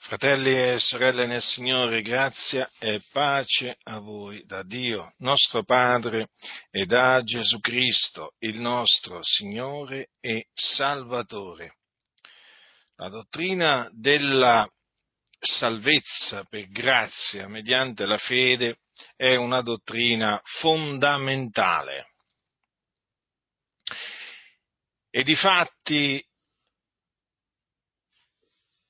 Fratelli e sorelle nel Signore, grazia e pace a voi da Dio, nostro Padre, e da Gesù Cristo, il nostro Signore e Salvatore. La dottrina della salvezza per grazia mediante la fede è una dottrina fondamentale. E di fatti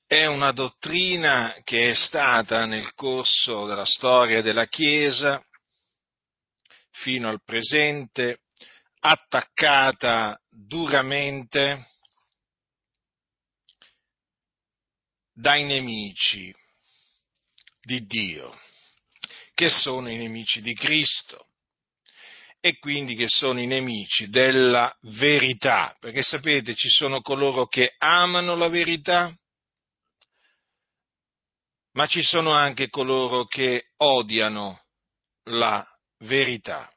è una dottrina che è stata nel corso della storia della Chiesa fino al presente attaccata duramente dai nemici di Dio, che sono i nemici di Cristo e quindi che sono i nemici della verità, perché sapete ci sono coloro che amano la verità ma ci sono anche coloro che odiano la verità.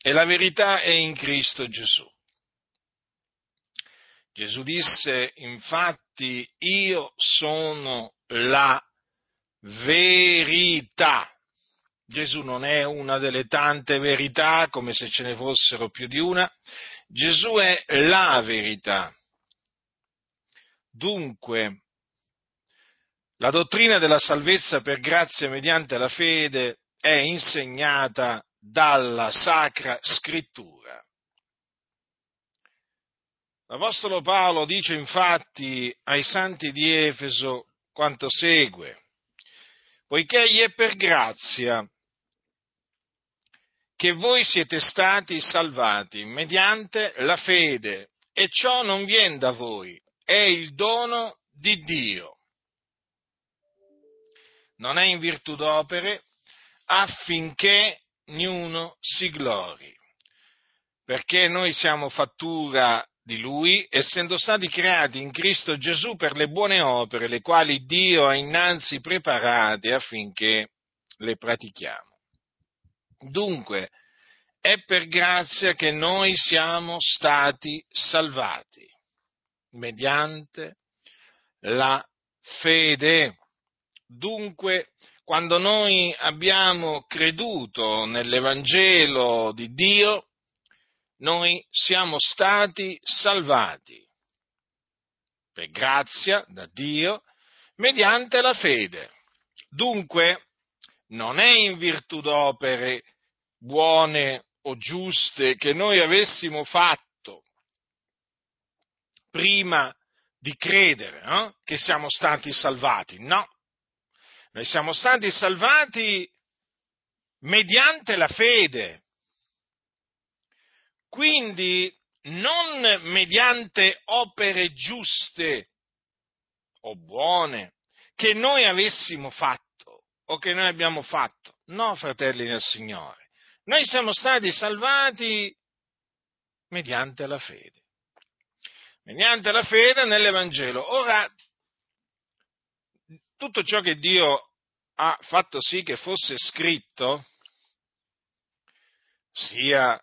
E la verità è in Cristo Gesù. Gesù disse infatti io sono la verità. Gesù non è una delle tante verità come se ce ne fossero più di una. Gesù è la verità. Dunque, la dottrina della salvezza per grazia mediante la fede è insegnata dalla Sacra Scrittura. L'Apostolo Paolo dice infatti ai santi di Efeso quanto segue, poiché gli è per grazia che voi siete stati salvati mediante la fede e ciò non viene da voi, è il dono di Dio non è in virtù d'opere, affinché niuno si glori. Perché noi siamo fattura di Lui, essendo stati creati in Cristo Gesù per le buone opere, le quali Dio ha innanzi preparate affinché le pratichiamo. Dunque, è per grazia che noi siamo stati salvati, mediante la fede. Dunque, quando noi abbiamo creduto nell'Evangelo di Dio, noi siamo stati salvati per grazia da Dio mediante la fede. Dunque, non è in virtù d'opere buone o giuste che noi avessimo fatto prima di credere eh, che siamo stati salvati, no, noi siamo stati salvati mediante la fede. Quindi non mediante opere giuste o buone che noi avessimo fatto o che noi abbiamo fatto. No, fratelli del Signore. Noi siamo stati salvati mediante la fede. Mediante la fede nell'Evangelo. Ora, tutto ciò che Dio ha fatto sì che fosse scritto, sia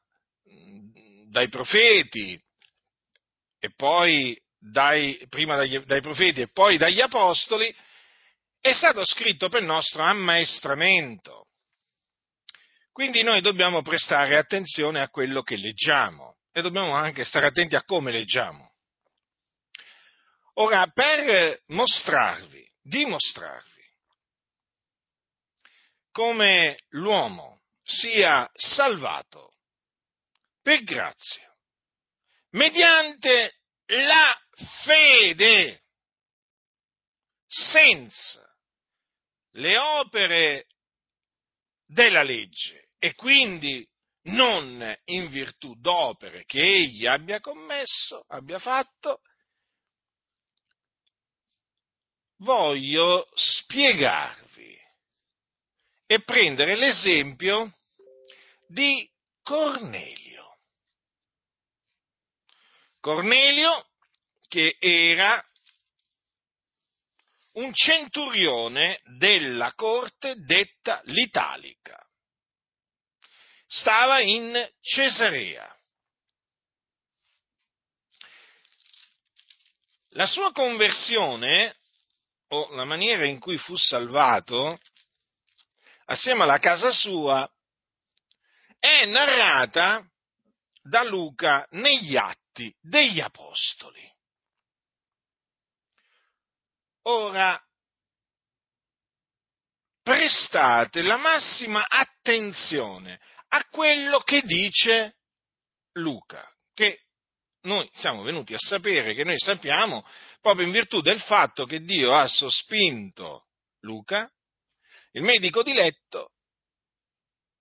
dai profeti e poi dai, prima dagli, dai profeti e poi dagli apostoli, è stato scritto per nostro ammaestramento. Quindi noi dobbiamo prestare attenzione a quello che leggiamo e dobbiamo anche stare attenti a come leggiamo. Ora, per mostrarvi dimostrarvi come l'uomo sia salvato per grazia, mediante la fede, senza le opere della legge e quindi non in virtù d'opere che egli abbia commesso, abbia fatto, voglio spiegarvi e prendere l'esempio di Cornelio. Cornelio che era un centurione della corte detta l'Italica. Stava in Cesarea. La sua conversione o la maniera in cui fu salvato, assieme alla casa sua, è narrata da Luca negli atti degli Apostoli. Ora, prestate la massima attenzione a quello che dice Luca, che noi siamo venuti a sapere, che noi sappiamo, proprio in virtù del fatto che Dio ha sospinto Luca, il medico di letto,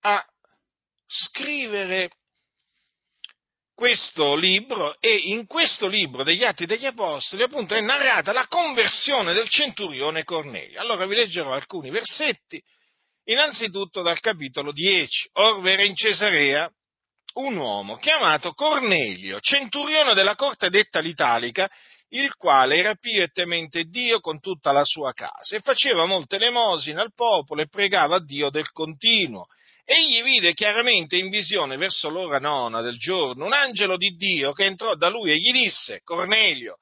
a scrivere questo libro e in questo libro degli Atti degli Apostoli appunto è narrata la conversione del centurione Cornelio. Allora vi leggerò alcuni versetti, innanzitutto dal capitolo 10. Orvere in Cesarea un uomo chiamato Cornelio, centurione della corte detta l'Italica, il quale e temente Dio con tutta la sua casa e faceva molte lemosine al popolo e pregava a Dio del continuo. Egli vide chiaramente in visione verso l'ora nona del giorno un angelo di Dio che entrò da lui e gli disse, Cornelio,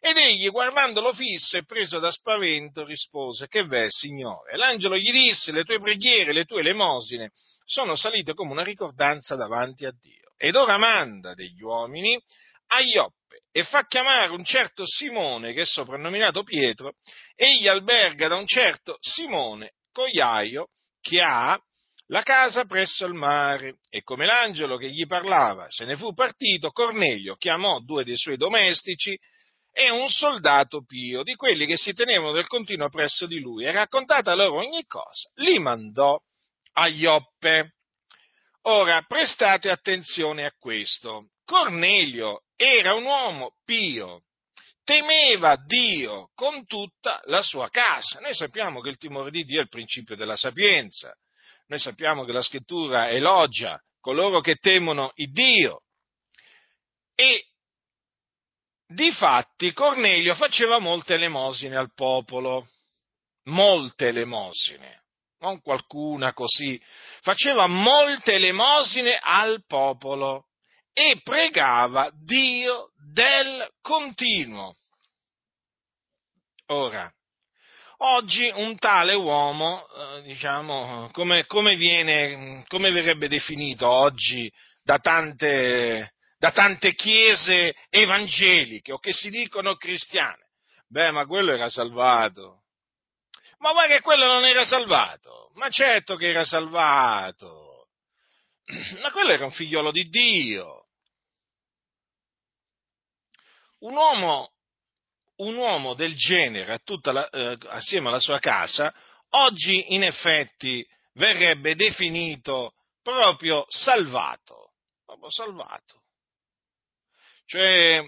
ed egli, guardandolo fisso e preso da spavento, rispose, che v'è, Signore? L'angelo gli disse, le tue preghiere, le tue lemosine sono salite come una ricordanza davanti a Dio. Ed ora manda degli uomini a Ioppe e fa chiamare un certo Simone, che è soprannominato Pietro, egli alberga da un certo Simone, cogliaio, che ha la casa presso il mare, e come l'angelo che gli parlava se ne fu partito, Cornelio chiamò due dei suoi domestici e un soldato pio, di quelli che si tenevano del continuo presso di lui, e raccontata loro ogni cosa, li mandò a Ioppe. Ora, prestate attenzione a questo. Cornelio era un uomo pio, temeva Dio con tutta la sua casa. Noi sappiamo che il timore di Dio è il principio della sapienza. Noi sappiamo che la scrittura elogia coloro che temono il Dio. E Difatti Cornelio faceva molte elemosine al popolo, molte elemosine, non qualcuna così, faceva molte elemosine al popolo e pregava Dio del continuo. Ora, oggi un tale uomo, eh, diciamo, come, come, viene, come verrebbe definito oggi da tante da tante chiese evangeliche o che si dicono cristiane. Beh, ma quello era salvato. Ma guarda che quello non era salvato. Ma certo che era salvato. Ma quello era un figliolo di Dio. Un uomo, un uomo del genere, la, eh, assieme alla sua casa, oggi in effetti verrebbe definito proprio salvato. Proprio salvato. Cioè,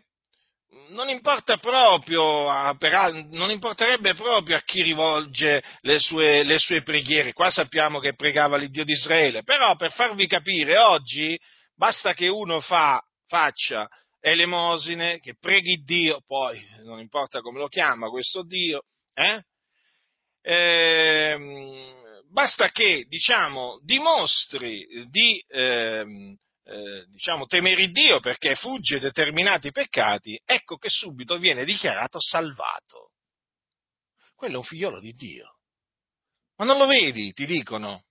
non importa proprio, a, per, non importerebbe proprio a chi rivolge le sue, le sue preghiere. Qua sappiamo che pregava l'Iddio di Israele, però per farvi capire, oggi basta che uno fa, faccia elemosine, che preghi Dio, poi non importa come lo chiama questo Dio, eh? Eh, basta che, diciamo, dimostri di, eh, eh, diciamo, temere Dio perché fugge determinati peccati, ecco che subito viene dichiarato salvato. Quello è un figliolo di Dio. Ma non lo vedi, ti dicono.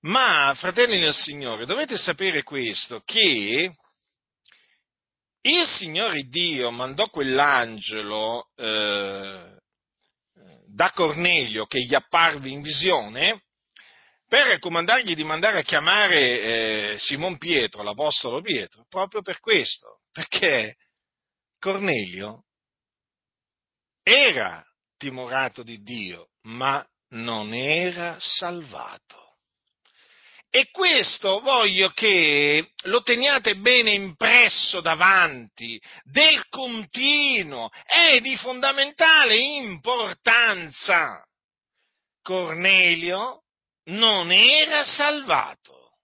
Ma, fratelli del Signore, dovete sapere questo, che il Signore Dio mandò quell'angelo eh, da Cornelio che gli apparve in visione per comandargli di mandare a chiamare eh, Simon Pietro, l'Apostolo Pietro, proprio per questo, perché Cornelio era timorato di Dio, ma non era salvato. E questo voglio che lo teniate bene impresso davanti, del continuo, è di fondamentale importanza. Cornelio non era salvato.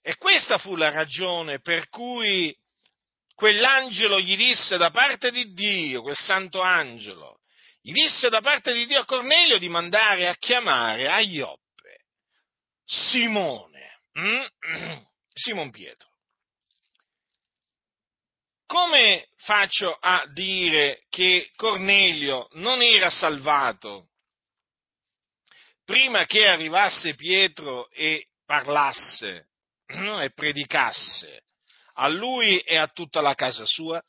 E questa fu la ragione per cui quell'angelo gli disse da parte di Dio, quel santo angelo, gli disse da parte di Dio a Cornelio di mandare a chiamare a Ioppe Simone, mm? Simon Pietro. come faccio a dire che Cornelio non era salvato prima che arrivasse Pietro e parlasse e predicasse a lui e a tutta la casa sua?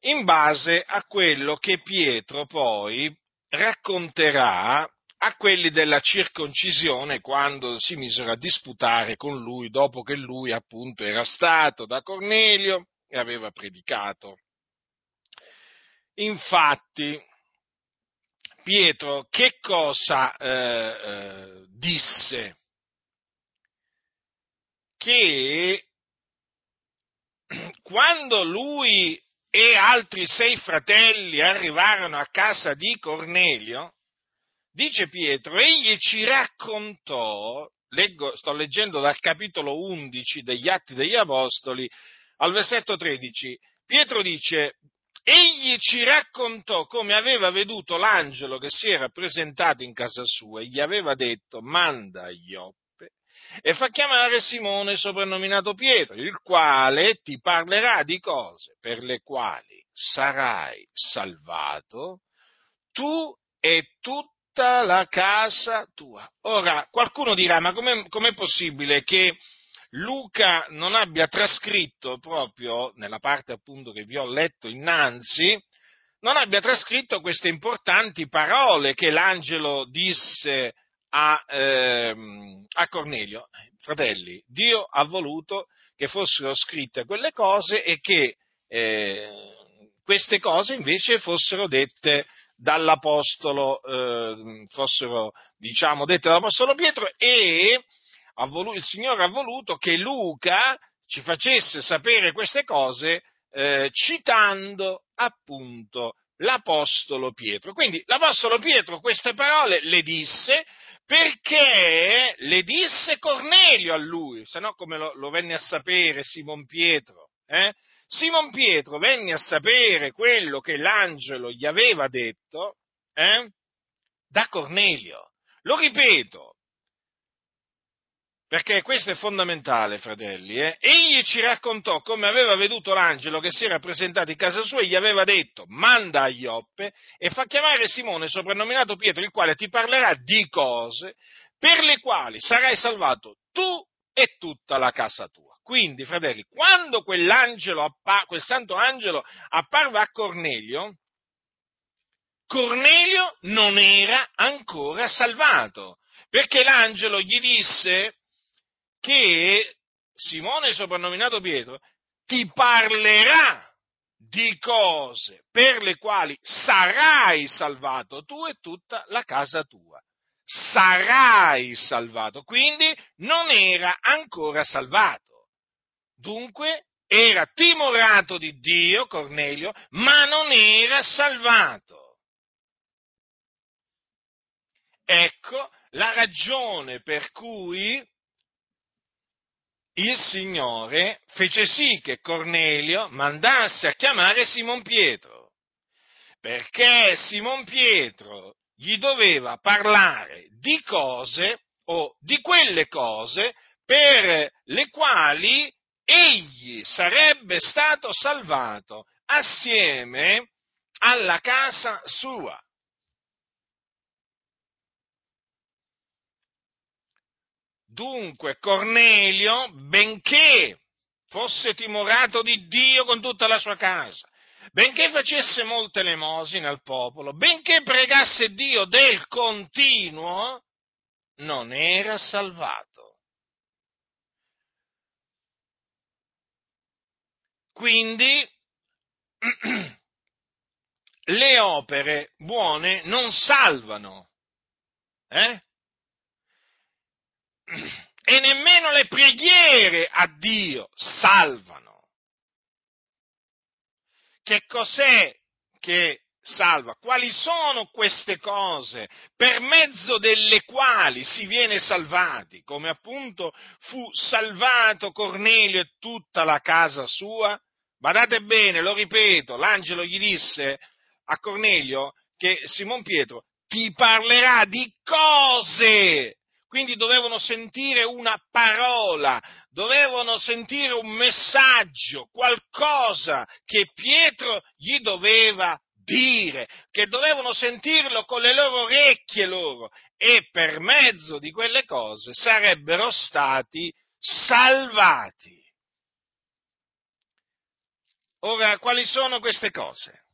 In base a quello che Pietro poi racconterà a quelli della circoncisione quando si misero a disputare con lui dopo che lui appunto era stato da Cornelio e aveva predicato. Infatti, Pietro che cosa eh, eh, disse? Che quando lui e altri sei fratelli arrivarono a casa di Cornelio, dice Pietro, egli ci raccontò, leggo, sto leggendo dal capitolo 11 degli Atti degli Apostoli, al versetto 13, Pietro dice, egli ci raccontò come aveva veduto l'angelo che si era presentato in casa sua e gli aveva detto, manda Ioppe e fa chiamare Simone soprannominato Pietro, il quale ti parlerà di cose per le quali sarai salvato tu e tutta la casa tua. Ora, qualcuno dirà, ma com'è, com'è possibile che Luca non abbia trascritto proprio, nella parte appunto che vi ho letto innanzi, non abbia trascritto queste importanti parole che l'angelo disse a, ehm, a Cornelio. Fratelli, Dio ha voluto che fossero scritte quelle cose e che eh, queste cose invece fossero dette dall'Apostolo, eh, fossero diciamo dette dall'Apostolo Pietro e voluto, il Signore ha voluto che Luca ci facesse sapere queste cose eh, citando appunto l'Apostolo Pietro. Quindi l'Apostolo Pietro queste parole le disse perché le disse Cornelio a lui, se no come lo, lo venne a sapere Simon Pietro. Eh? Simon Pietro venne a sapere quello che l'angelo gli aveva detto eh, da Cornelio. Lo ripeto, perché questo è fondamentale, fratelli. Eh? Egli ci raccontò come aveva veduto l'angelo che si era presentato in casa sua e gli aveva detto: Manda a Ioppe e fa chiamare Simone, soprannominato Pietro, il quale ti parlerà di cose per le quali sarai salvato tu e tutta la casa tua. Quindi, fratelli, quando quell'angelo, quel santo angelo apparve a Cornelio, Cornelio non era ancora salvato, perché l'angelo gli disse che Simone, soprannominato Pietro, ti parlerà di cose per le quali sarai salvato tu e tutta la casa tua. Sarai salvato, quindi non era ancora salvato. Dunque era timorato di Dio, Cornelio, ma non era salvato. Ecco la ragione per cui il Signore fece sì che Cornelio mandasse a chiamare Simon Pietro, perché Simon Pietro gli doveva parlare di cose o di quelle cose per le quali egli sarebbe stato salvato assieme alla casa sua. Dunque Cornelio, benché fosse timorato di Dio con tutta la sua casa, benché facesse molte elemosine al popolo, benché pregasse Dio del continuo, non era salvato. Quindi le opere buone non salvano, eh? E nemmeno le preghiere a Dio salvano. Che cos'è che salva? Quali sono queste cose per mezzo delle quali si viene salvati, come appunto fu salvato Cornelio e tutta la casa sua? Badate bene, lo ripeto, l'angelo gli disse a Cornelio che Simon Pietro ti parlerà di cose. Quindi dovevano sentire una parola, dovevano sentire un messaggio, qualcosa che Pietro gli doveva dire, che dovevano sentirlo con le loro orecchie loro e per mezzo di quelle cose sarebbero stati salvati. Ora, quali sono queste cose?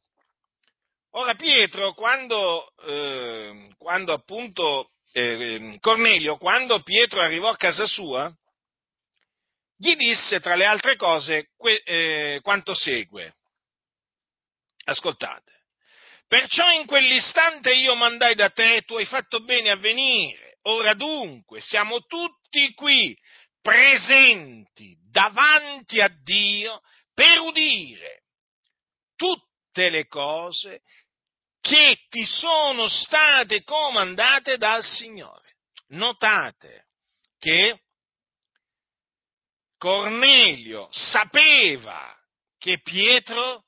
Ora Pietro, quando, eh, quando appunto eh, Cornelio, quando Pietro arrivò a casa sua, gli disse tra le altre cose que, eh, quanto segue. Ascoltate. Perciò in quell'istante io mandai da te e tu hai fatto bene a venire. Ora dunque siamo tutti qui presenti davanti a Dio per udire tutte le cose che ti sono state comandate dal Signore. Notate che Cornelio sapeva che Pietro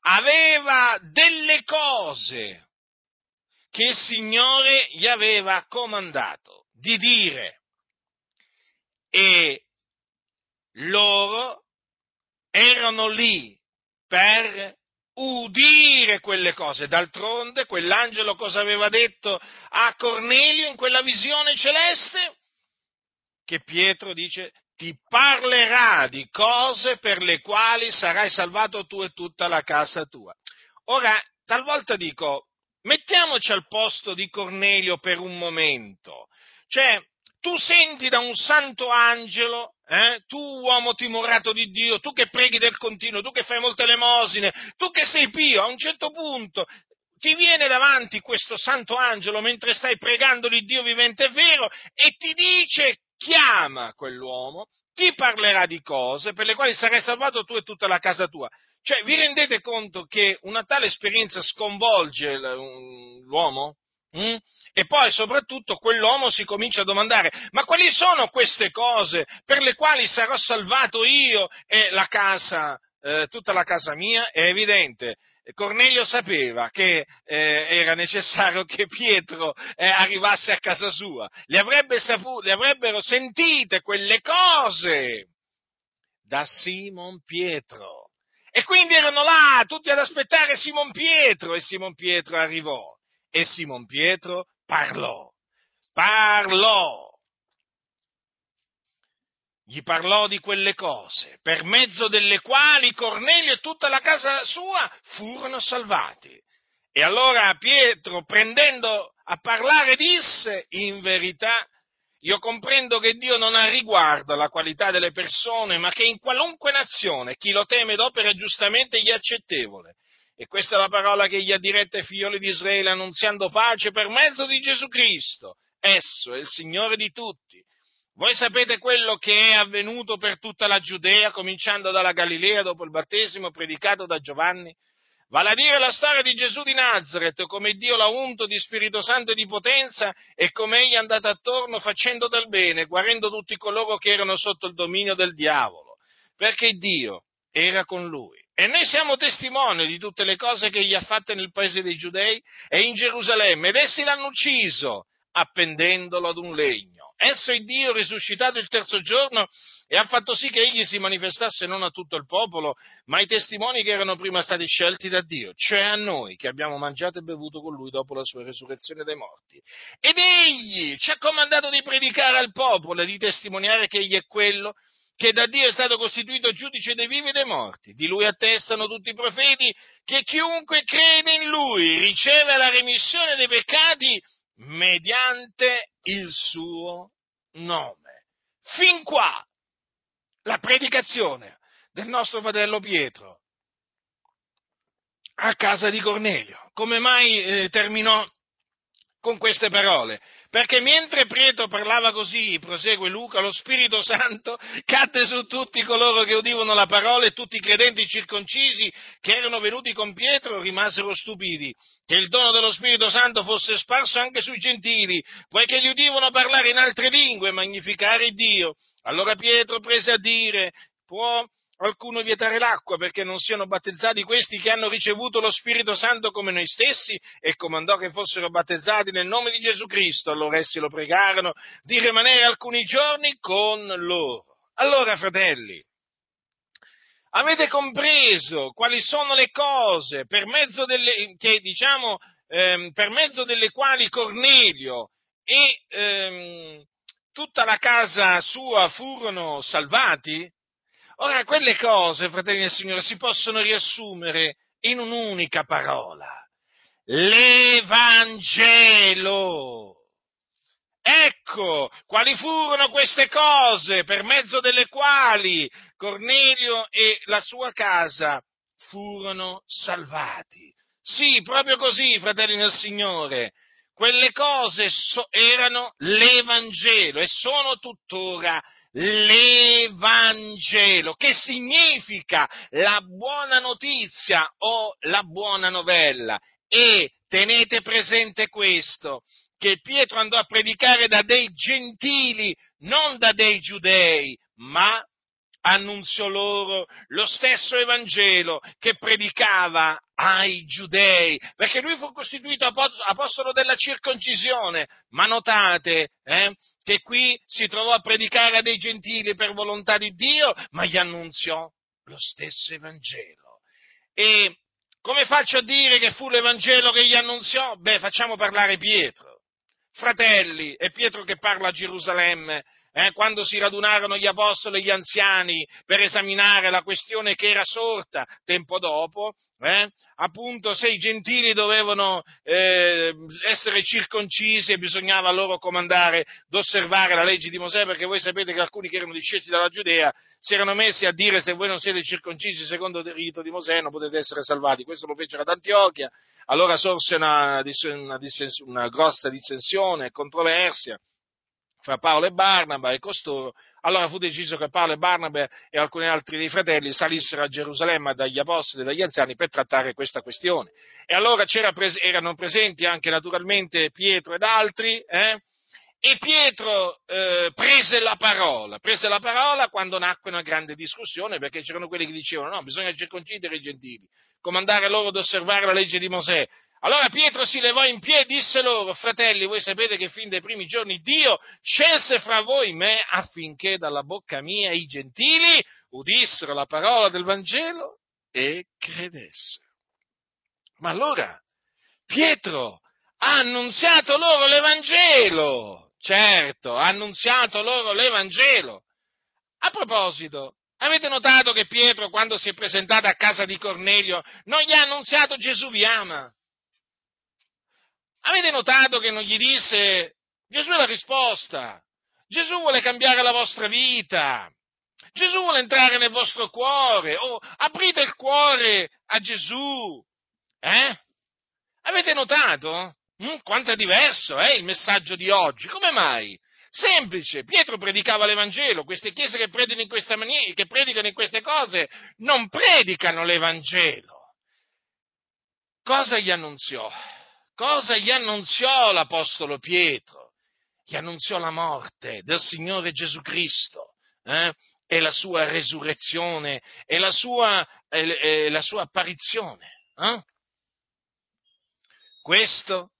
aveva delle cose che il Signore gli aveva comandato di dire e loro erano lì per udire quelle cose. D'altronde quell'angelo cosa aveva detto a Cornelio in quella visione celeste? Che Pietro dice ti parlerà di cose per le quali sarai salvato tu e tutta la casa tua. Ora, talvolta dico, mettiamoci al posto di Cornelio per un momento. Cioè, tu senti da un santo angelo, eh, tu uomo timorato di Dio, tu che preghi del continuo, tu che fai molte elemosine, tu che sei pio, a un certo punto ti viene davanti questo santo angelo mentre stai pregando di Dio vivente e vero e ti dice chiama quell'uomo, ti parlerà di cose per le quali sarai salvato tu e tutta la casa tua. Cioè, vi rendete conto che una tale esperienza sconvolge l'uomo? Mm? E poi soprattutto quell'uomo si comincia a domandare, ma quali sono queste cose per le quali sarò salvato io e la casa, eh, tutta la casa mia? È evidente, Cornelio sapeva che eh, era necessario che Pietro eh, arrivasse a casa sua, le, avrebbe sapu- le avrebbero sentite quelle cose da Simon Pietro. E quindi erano là tutti ad aspettare Simon Pietro e Simon Pietro arrivò e Simon Pietro parlò, parlò gli parlò di quelle cose, per mezzo delle quali Cornelio e tutta la casa sua furono salvati. E allora Pietro, prendendo a parlare, disse, in verità, io comprendo che Dio non ha riguardo alla qualità delle persone, ma che in qualunque nazione chi lo teme ed opera giustamente gli è accettevole. E questa è la parola che gli ha diretta ai figlioli di Israele, annunziando pace per mezzo di Gesù Cristo. Esso è il Signore di tutti voi sapete quello che è avvenuto per tutta la Giudea, cominciando dalla Galilea dopo il battesimo predicato da Giovanni? Vale a dire la storia di Gesù di Nazareth, come Dio l'ha unto di Spirito Santo e di potenza e come egli è andato attorno facendo del bene, guarendo tutti coloro che erano sotto il dominio del diavolo, perché Dio era con lui. E noi siamo testimoni di tutte le cose che egli ha fatte nel paese dei Giudei e in Gerusalemme, ed essi l'hanno ucciso appendendolo ad un legno. Esso è Dio risuscitato il terzo giorno e ha fatto sì che egli si manifestasse non a tutto il popolo, ma ai testimoni che erano prima stati scelti da Dio, cioè a noi che abbiamo mangiato e bevuto con lui dopo la sua resurrezione dai morti. Ed egli ci ha comandato di predicare al popolo e di testimoniare che egli è quello che da Dio è stato costituito giudice dei vivi e dei morti. Di lui attestano tutti i profeti che chiunque crede in lui riceve la remissione dei peccati mediante il suo nome. Fin qua la predicazione del nostro fratello Pietro a casa di Cornelio. Come mai eh, terminò con queste parole? Perché mentre Pietro parlava così, prosegue Luca, lo Spirito Santo cadde su tutti coloro che udivano la parola e tutti i credenti circoncisi che erano venuti con Pietro rimasero stupiti che il dono dello Spirito Santo fosse sparso anche sui gentili, poiché gli udivano parlare in altre lingue e magnificare Dio. Allora Pietro prese a dire, può alcuno vietare l'acqua perché non siano battezzati questi che hanno ricevuto lo Spirito Santo come noi stessi e comandò che fossero battezzati nel nome di Gesù Cristo. Allora essi lo pregarono di rimanere alcuni giorni con loro. Allora, fratelli, avete compreso quali sono le cose per mezzo delle, che, diciamo, ehm, per mezzo delle quali Cornelio e ehm, tutta la casa sua furono salvati? Ora, quelle cose, fratelli del Signore, si possono riassumere in un'unica parola. L'Evangelo. Ecco quali furono queste cose per mezzo delle quali Cornelio e la sua casa furono salvati. Sì, proprio così, fratelli del Signore. Quelle cose so- erano l'Evangelo e sono tuttora l'Evangelo, che significa la buona notizia o la buona novella. E tenete presente questo, che Pietro andò a predicare da dei gentili, non da dei giudei, ma annunziò loro lo stesso Evangelo che predicava ai giudei, perché lui fu costituito apostolo della circoncisione, ma notate eh, che qui si trovò a predicare a dei gentili per volontà di Dio, ma gli annunziò lo stesso Evangelo. E come faccio a dire che fu l'Evangelo che gli annunziò? Beh, facciamo parlare Pietro fratelli, è Pietro che parla a Gerusalemme, eh, quando si radunarono gli apostoli e gli anziani per esaminare la questione che era sorta tempo dopo, eh, appunto se i gentili dovevano eh, essere circoncisi e bisognava loro comandare d'osservare la legge di Mosè, perché voi sapete che alcuni che erano discesi dalla Giudea si erano messi a dire se voi non siete circoncisi secondo il rito di Mosè non potete essere salvati, questo lo fecero ad Antiochia, allora sorse una, una, una grossa dissensione e controversia fra Paolo e Barnaba e costoro, allora fu deciso che Paolo e Barnaba e alcuni altri dei fratelli salissero a Gerusalemme dagli apostoli e dagli anziani per trattare questa questione. E allora pres- erano presenti anche naturalmente Pietro ed altri, eh? e Pietro eh, prese la parola, prese la parola quando nacque una grande discussione, perché c'erano quelli che dicevano no, bisogna circoncidere i gentili, comandare loro ad osservare la legge di Mosè, allora Pietro si levò in piedi e disse loro, fratelli, voi sapete che fin dai primi giorni Dio scelse fra voi me affinché dalla bocca mia i gentili udissero la parola del Vangelo e credessero. Ma allora Pietro ha annunziato loro l'Evangelo, certo, ha annunziato loro l'Evangelo. A proposito, avete notato che Pietro, quando si è presentato a casa di Cornelio, non gli ha annunziato Gesù vi ama? Avete notato che non gli disse Gesù è la risposta, Gesù vuole cambiare la vostra vita, Gesù vuole entrare nel vostro cuore, oh, aprite il cuore a Gesù. Eh? Avete notato? Mm, quanto è diverso eh, il messaggio di oggi? Come mai? Semplice, Pietro predicava l'Evangelo, queste chiese che predicano in questa maniera, che predicano in queste cose, non predicano l'Evangelo. Cosa gli annunziò? Cosa gli annunziò l'Apostolo Pietro? Gli annunziò la morte del Signore Gesù Cristo eh? e la sua resurrezione e la sua, e la sua apparizione. Eh? Questo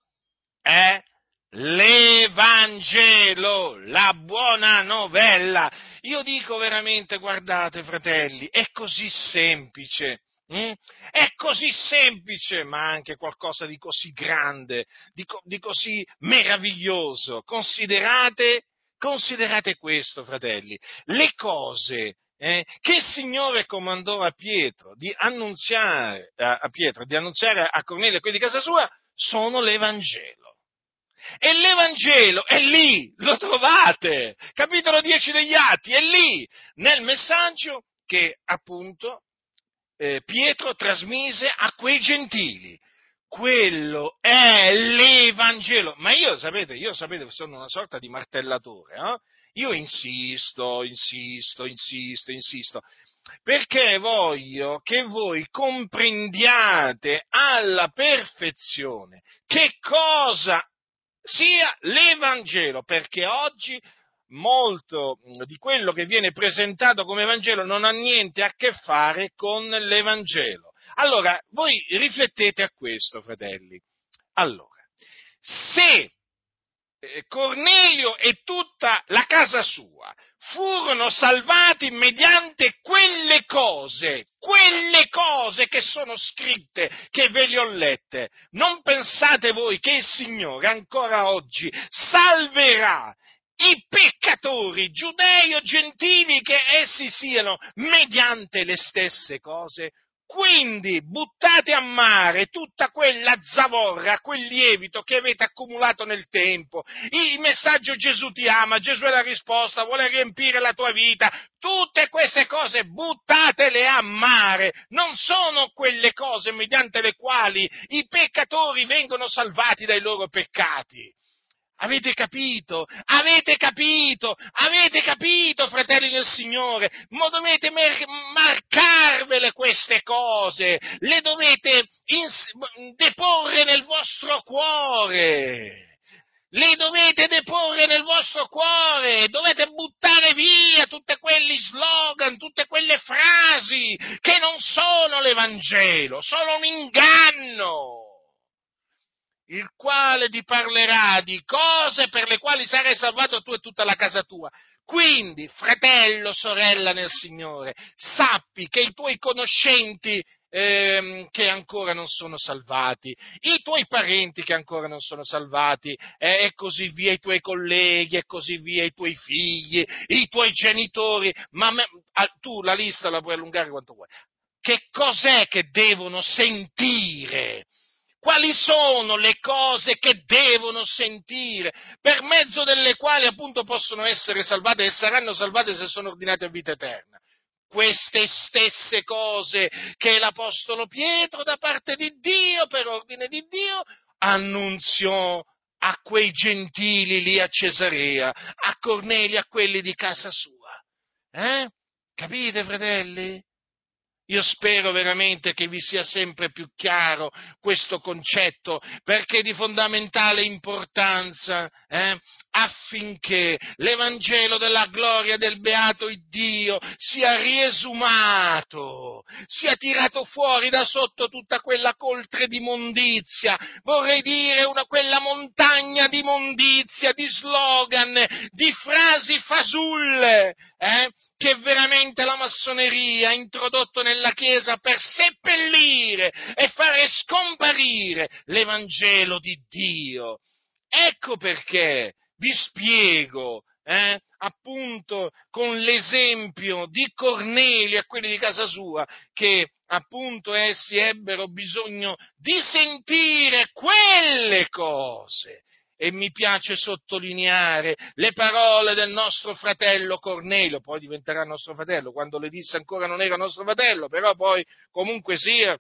è l'Evangelo, la buona novella. Io dico veramente, guardate fratelli, è così semplice. Mm? È così semplice, ma anche qualcosa di così grande, di, co- di così meraviglioso. Considerate, considerate questo, fratelli, le cose eh, che il Signore comandò a Pietro di annunziare a, a Pietro, di annunziare a Cornelio e quelli di casa sua, sono l'Evangelo. E l'Evangelo è lì, lo trovate, capitolo 10 degli Atti, è lì, nel messaggio che appunto eh, Pietro trasmise a quei gentili. Quello è l'Evangelo. Ma io, sapete, io sapete, sono una sorta di martellatore. Eh? Io insisto, insisto, insisto, insisto, perché voglio che voi comprendiate alla perfezione che cosa sia l'Evangelo, perché oggi molto di quello che viene presentato come Vangelo non ha niente a che fare con l'Evangelo. Allora, voi riflettete a questo, fratelli. Allora, se eh, Cornelio e tutta la casa sua furono salvati mediante quelle cose, quelle cose che sono scritte, che ve le ho lette. Non pensate voi che il Signore ancora oggi salverà i peccatori, giudei o gentili che essi siano, mediante le stesse cose? Quindi buttate a mare tutta quella zavorra, quel lievito che avete accumulato nel tempo. Il messaggio Gesù ti ama, Gesù è la risposta, vuole riempire la tua vita. Tutte queste cose buttatele a mare. Non sono quelle cose mediante le quali i peccatori vengono salvati dai loro peccati. Avete capito? Avete capito? Avete capito, fratelli del Signore? Ma dovete mer- marcarvele queste cose, le dovete ins- deporre nel vostro cuore. Le dovete deporre nel vostro cuore, dovete buttare via tutti quegli slogan, tutte quelle frasi che non sono l'Evangelo, sono un inganno il quale ti parlerà di cose per le quali sarai salvato tu e tutta la casa tua. Quindi, fratello, sorella nel Signore, sappi che i tuoi conoscenti ehm, che ancora non sono salvati, i tuoi parenti che ancora non sono salvati, eh, e così via, i tuoi colleghi, e così via, i tuoi figli, i tuoi genitori, ma me, ah, tu la lista la puoi allungare quanto vuoi. Che cos'è che devono sentire? Quali sono le cose che devono sentire, per mezzo delle quali appunto possono essere salvate e saranno salvate se sono ordinate a vita eterna. Queste stesse cose che l'Apostolo Pietro da parte di Dio, per ordine di Dio, annunziò a quei gentili lì a Cesarea, a Cornelio, a quelli di casa sua. Eh? Capite, fratelli? Io spero veramente che vi sia sempre più chiaro questo concetto, perché è di fondamentale importanza eh, affinché l'Evangelo della gloria del beato Dio sia riesumato, sia tirato fuori da sotto tutta quella coltre di mondizia, vorrei dire una, quella montagna di mondizia, di slogan, di frasi fasulle, eh, che veramente la massoneria ha introdotto nella Chiesa per seppellire e fare scomparire l'Evangelo di Dio. Ecco perché vi spiego, eh, appunto con l'esempio di Cornelio e quelli di casa sua, che appunto essi ebbero bisogno di sentire quelle cose. E mi piace sottolineare le parole del nostro fratello Cornelio, poi diventerà nostro fratello, quando le disse ancora non era nostro fratello, però poi comunque sia,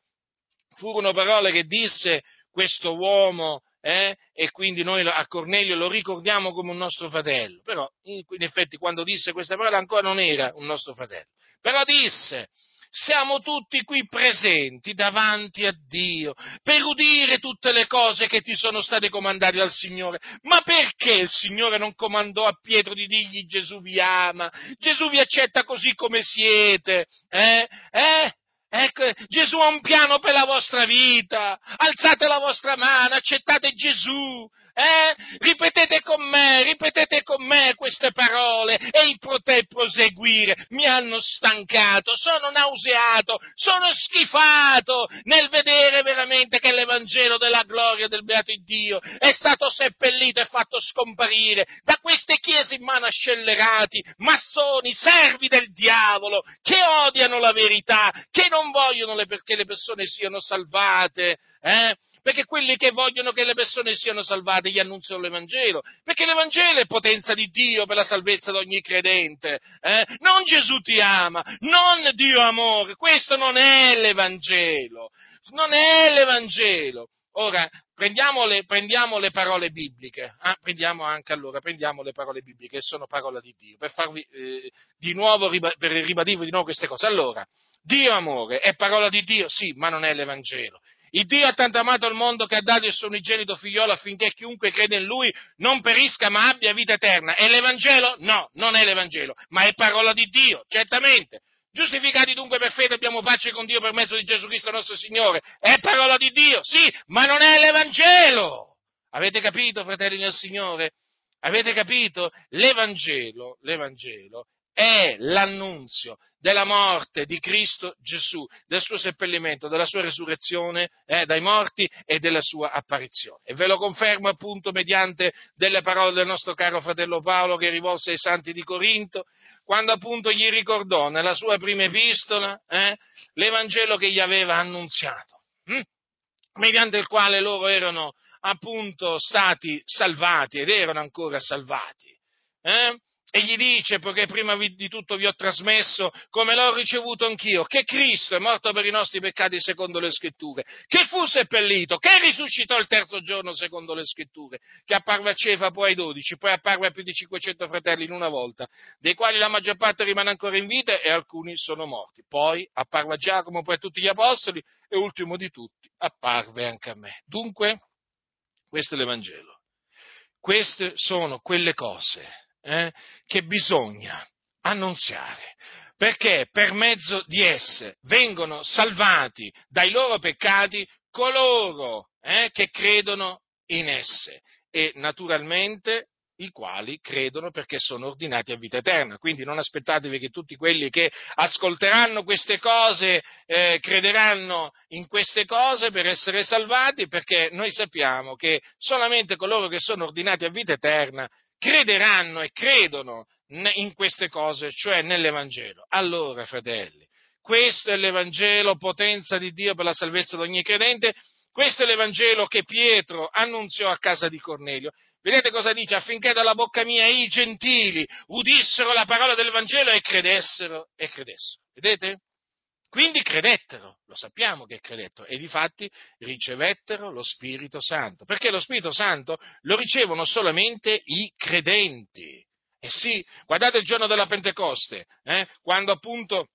furono parole che disse questo uomo eh? e quindi noi a Cornelio lo ricordiamo come un nostro fratello, però in, effetti quando disse queste parole ancora non era un nostro fratello, però disse siamo tutti qui presenti davanti a Dio per udire tutte le cose che ti sono state comandate dal Signore. Ma perché il Signore non comandò a Pietro di dirgli Gesù vi ama, Gesù vi accetta così come siete? Eh? Eh? Ecco, Gesù ha un piano per la vostra vita, alzate la vostra mano, accettate Gesù, eh? Ripetete con me, ripetete con me queste parole e potrei proseguire. Mi hanno stancato, sono nauseato, sono schifato nel vedere veramente che l'Evangelo della gloria del beato Dio è stato seppellito e fatto scomparire da queste chiese in mano a scellerati, massoni, servi del diavolo, che odiano la verità, che non vogliono le, che le persone siano salvate. Eh? Perché quelli che vogliono che le persone siano salvate gli annunziano l'Evangelo, perché l'Evangelo è potenza di Dio per la salvezza di ogni credente. Eh? Non Gesù ti ama, non Dio amore, questo non è l'Evangelo, non è l'Evangelo. Ora, prendiamo le, prendiamo le parole bibliche, ah, prendiamo anche allora, prendiamo le parole bibliche, che sono parole di Dio, per farvi eh, di nuovo, per ribadirvi di nuovo queste cose. Allora, Dio amore è parola di Dio? Sì, ma non è l'Evangelo. Il Dio ha tanto amato il mondo che ha dato il suo unigenito figliolo affinché chiunque crede in lui non perisca ma abbia vita eterna. È l'Evangelo? No, non è l'Evangelo, ma è parola di Dio, certamente. Giustificati dunque per fede abbiamo pace con Dio per mezzo di Gesù Cristo nostro Signore. È parola di Dio, sì, ma non è l'Evangelo. Avete capito, fratelli del Signore? Avete capito? L'Evangelo, l'Evangelo è l'annunzio della morte di Cristo Gesù, del suo seppellimento, della sua resurrezione eh, dai morti e della sua apparizione. E ve lo confermo appunto mediante delle parole del nostro caro fratello Paolo che rivolse ai santi di Corinto, quando appunto gli ricordò nella sua prima epistola eh, l'Evangelo che gli aveva annunziato, hm? mediante il quale loro erano appunto stati salvati ed erano ancora salvati. Eh? E gli dice, poiché prima di tutto vi ho trasmesso, come l'ho ricevuto anch'io, che Cristo è morto per i nostri peccati secondo le scritture, che fu seppellito, che risuscitò il terzo giorno secondo le scritture, che apparve a Cefa poi ai dodici, poi apparve a più di 500 fratelli in una volta, dei quali la maggior parte rimane ancora in vita e alcuni sono morti. Poi apparve a Giacomo, poi a tutti gli apostoli e ultimo di tutti apparve anche a me. Dunque, questo è l'Evangelo. Queste sono quelle cose eh, che bisogna annunziare, perché per mezzo di esse vengono salvati dai loro peccati coloro eh, che credono in esse e naturalmente i quali credono perché sono ordinati a vita eterna. Quindi non aspettatevi che tutti quelli che ascolteranno queste cose eh, crederanno in queste cose per essere salvati, perché noi sappiamo che solamente coloro che sono ordinati a vita eterna crederanno e credono in queste cose, cioè nell'Evangelo. Allora, fratelli, questo è l'Evangelo, potenza di Dio per la salvezza di ogni credente, questo è l'Evangelo che Pietro annunziò a casa di Cornelio. Vedete cosa dice? Affinché dalla bocca mia i gentili udissero la parola del Vangelo e credessero e credessero. Vedete? Quindi credettero, lo sappiamo che credettero, e difatti ricevettero lo Spirito Santo, perché lo Spirito Santo lo ricevono solamente i credenti. Eh sì, guardate il giorno della Pentecoste, eh, quando appunto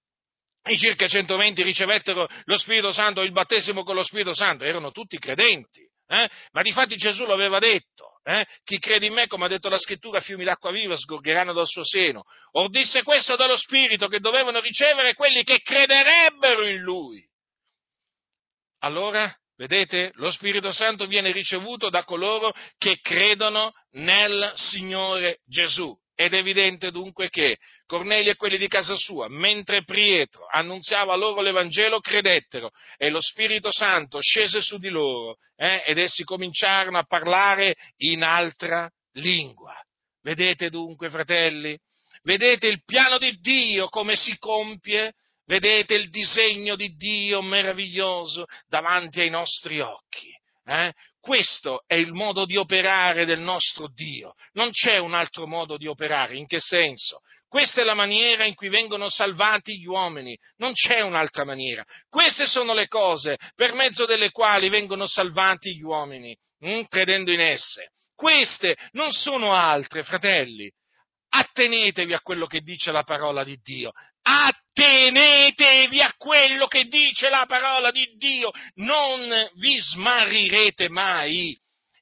i circa 120 ricevettero lo Spirito Santo, il battesimo con lo Spirito Santo, erano tutti credenti. Eh? Ma difatti Gesù lo aveva detto, eh? chi crede in me, come ha detto la scrittura, fiumi d'acqua viva sgorgeranno dal suo seno. Or disse questo dallo Spirito che dovevano ricevere quelli che crederebbero in Lui. Allora, vedete, lo Spirito Santo viene ricevuto da coloro che credono nel Signore Gesù. Ed è evidente dunque che Cornelio e quelli di casa sua, mentre Pietro annunziava loro l'Evangelo, credettero e lo Spirito Santo scese su di loro eh, ed essi cominciarono a parlare in altra lingua. Vedete dunque, fratelli? Vedete il piano di Dio come si compie? Vedete il disegno di Dio meraviglioso davanti ai nostri occhi? Eh? Questo è il modo di operare del nostro Dio. Non c'è un altro modo di operare. In che senso? Questa è la maniera in cui vengono salvati gli uomini, non c'è un'altra maniera. Queste sono le cose per mezzo delle quali vengono salvati gli uomini, hm, credendo in esse. Queste non sono altre, fratelli. Attenetevi a quello che dice la parola di Dio. Attenetevi a quello che dice la parola di Dio. Non vi smarrirete mai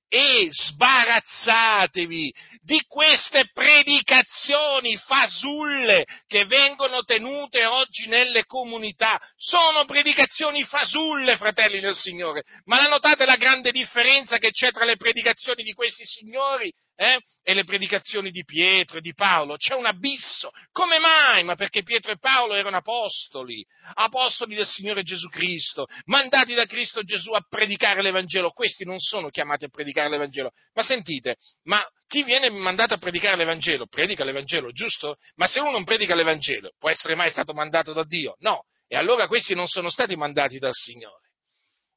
e sbarazzatevi di queste predicazioni fasulle che vengono tenute oggi nelle comunità. Sono predicazioni fasulle, fratelli del Signore. Ma la notate la grande differenza che c'è tra le predicazioni di questi signori eh? e le predicazioni di Pietro e di Paolo. C'è un abisso. Come mai? Ma perché Pietro e Paolo erano apostoli, apostoli del Signore Gesù Cristo, mandati da Cristo Gesù a predicare l'Evangelo. Questi non sono chiamati a predicare l'Evangelo. Ma sentite, ma chi viene mandato a predicare l'Evangelo, predica l'Evangelo, giusto? Ma se uno non predica l'Evangelo, può essere mai stato mandato da Dio? No. E allora questi non sono stati mandati dal Signore.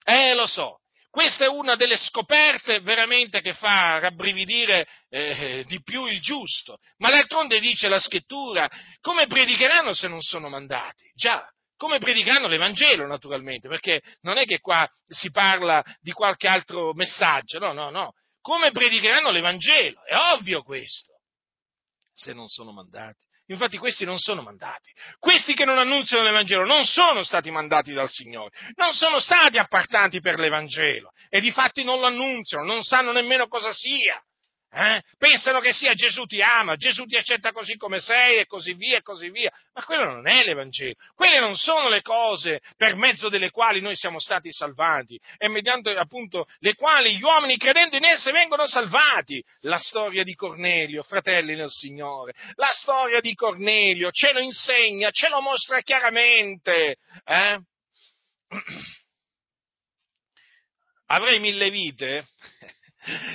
Eh, lo so, questa è una delle scoperte veramente che fa rabbrividire eh, di più il giusto. Ma d'altronde dice la scrittura, come predicheranno se non sono mandati? Già, come predicheranno l'Evangelo naturalmente, perché non è che qua si parla di qualche altro messaggio, no, no, no. Come predicheranno l'Evangelo? È ovvio questo, se non sono mandati. Infatti questi non sono mandati. Questi che non annunziano l'Evangelo non sono stati mandati dal Signore, non sono stati appartanti per l'Evangelo e di fatti non lo annunziano, non sanno nemmeno cosa sia. Eh? Pensano che sia Gesù ti ama, Gesù ti accetta così come sei e così via e così via. Ma quello non è l'Evangelo. Quelle non sono le cose per mezzo delle quali noi siamo stati salvati e mediante appunto le quali gli uomini credendo in esse vengono salvati. La storia di Cornelio, fratelli nel Signore, la storia di Cornelio ce lo insegna, ce lo mostra chiaramente. Eh? Avrei mille vite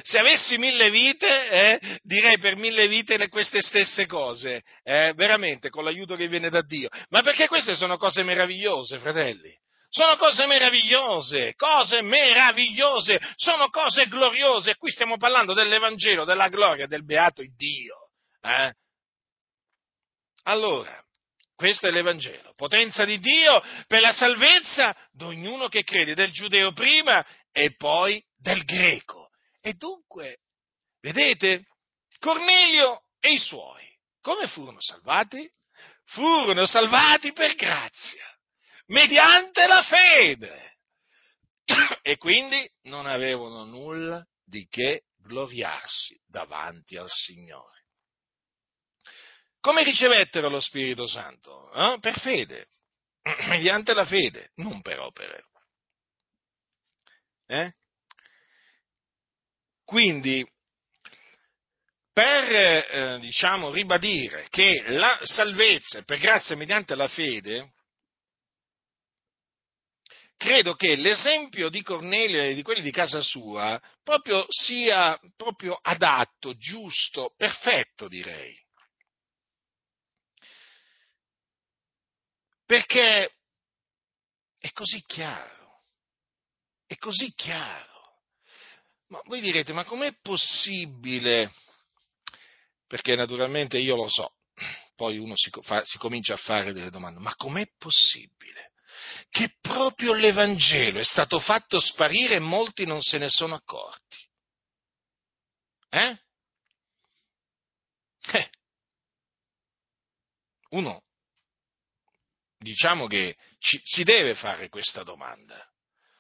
se avessi mille vite, eh, direi per mille vite queste stesse cose, eh, veramente, con l'aiuto che viene da Dio. Ma perché queste sono cose meravigliose, fratelli? Sono cose meravigliose, cose meravigliose, sono cose gloriose. Qui stiamo parlando dell'Evangelo, della gloria del beato Dio. Eh? Allora, questo è l'Evangelo, potenza di Dio per la salvezza di ognuno che crede, del giudeo prima e poi del greco. E dunque, vedete, Cornelio e i suoi, come furono salvati? Furono salvati per grazia, mediante la fede. E quindi non avevano nulla di che gloriarsi davanti al Signore. Come ricevettero lo Spirito Santo? Eh? Per fede, mediante la fede, non per opere. Eh? Quindi, per eh, diciamo, ribadire che la salvezza è per grazia mediante la fede, credo che l'esempio di Cornelio e di quelli di casa sua proprio sia proprio adatto, giusto, perfetto direi. Perché è così chiaro, è così chiaro. Ma voi direte, ma com'è possibile? Perché naturalmente io lo so, poi uno si, fa, si comincia a fare delle domande, ma com'è possibile che proprio l'Evangelo è stato fatto sparire e molti non se ne sono accorti? Eh? Eh. Uno, diciamo che ci, si deve fare questa domanda,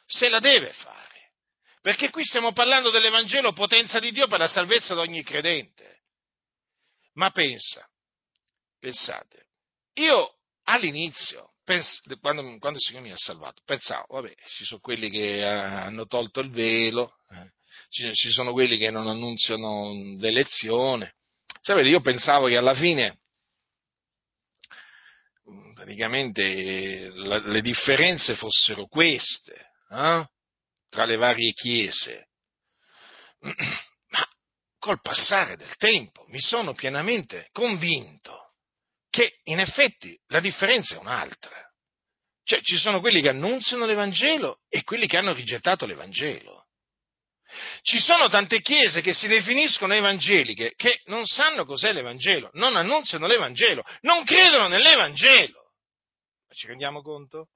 se la deve fare. Perché qui stiamo parlando dell'Evangelo potenza di Dio per la salvezza di ogni credente. Ma pensa, pensate, io all'inizio, pens- quando, quando, il Signore mi ha salvato, pensavo, vabbè, ci sono quelli che hanno tolto il velo, eh, ci, ci, sono quelli che non annunziano l'elezione. Sapete, io pensavo che alla fine praticamente la, le differenze fossero queste. Eh? Tra le varie chiese. Ma col passare del tempo mi sono pienamente convinto che in effetti la differenza è un'altra. Cioè ci sono quelli che annunziano l'Evangelo e quelli che hanno rigettato l'Evangelo. Ci sono tante chiese che si definiscono evangeliche che non sanno cos'è l'Evangelo, non annunziano l'Evangelo, non credono nell'Evangelo. Ma ci rendiamo conto?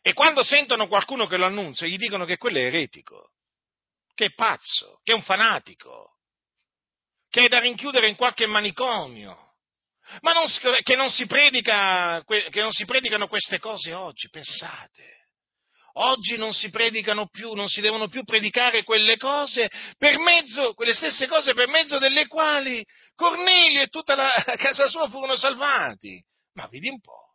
E quando sentono qualcuno che lo annuncia, gli dicono che quello è eretico, che è pazzo, che è un fanatico, che è da rinchiudere in qualche manicomio. Ma non, che, non predica, che non si predicano queste cose oggi, pensate. Oggi non si predicano più, non si devono più predicare quelle cose per mezzo, quelle stesse cose per mezzo delle quali Cornelio e tutta la casa sua furono salvati. Ma vedi un po'.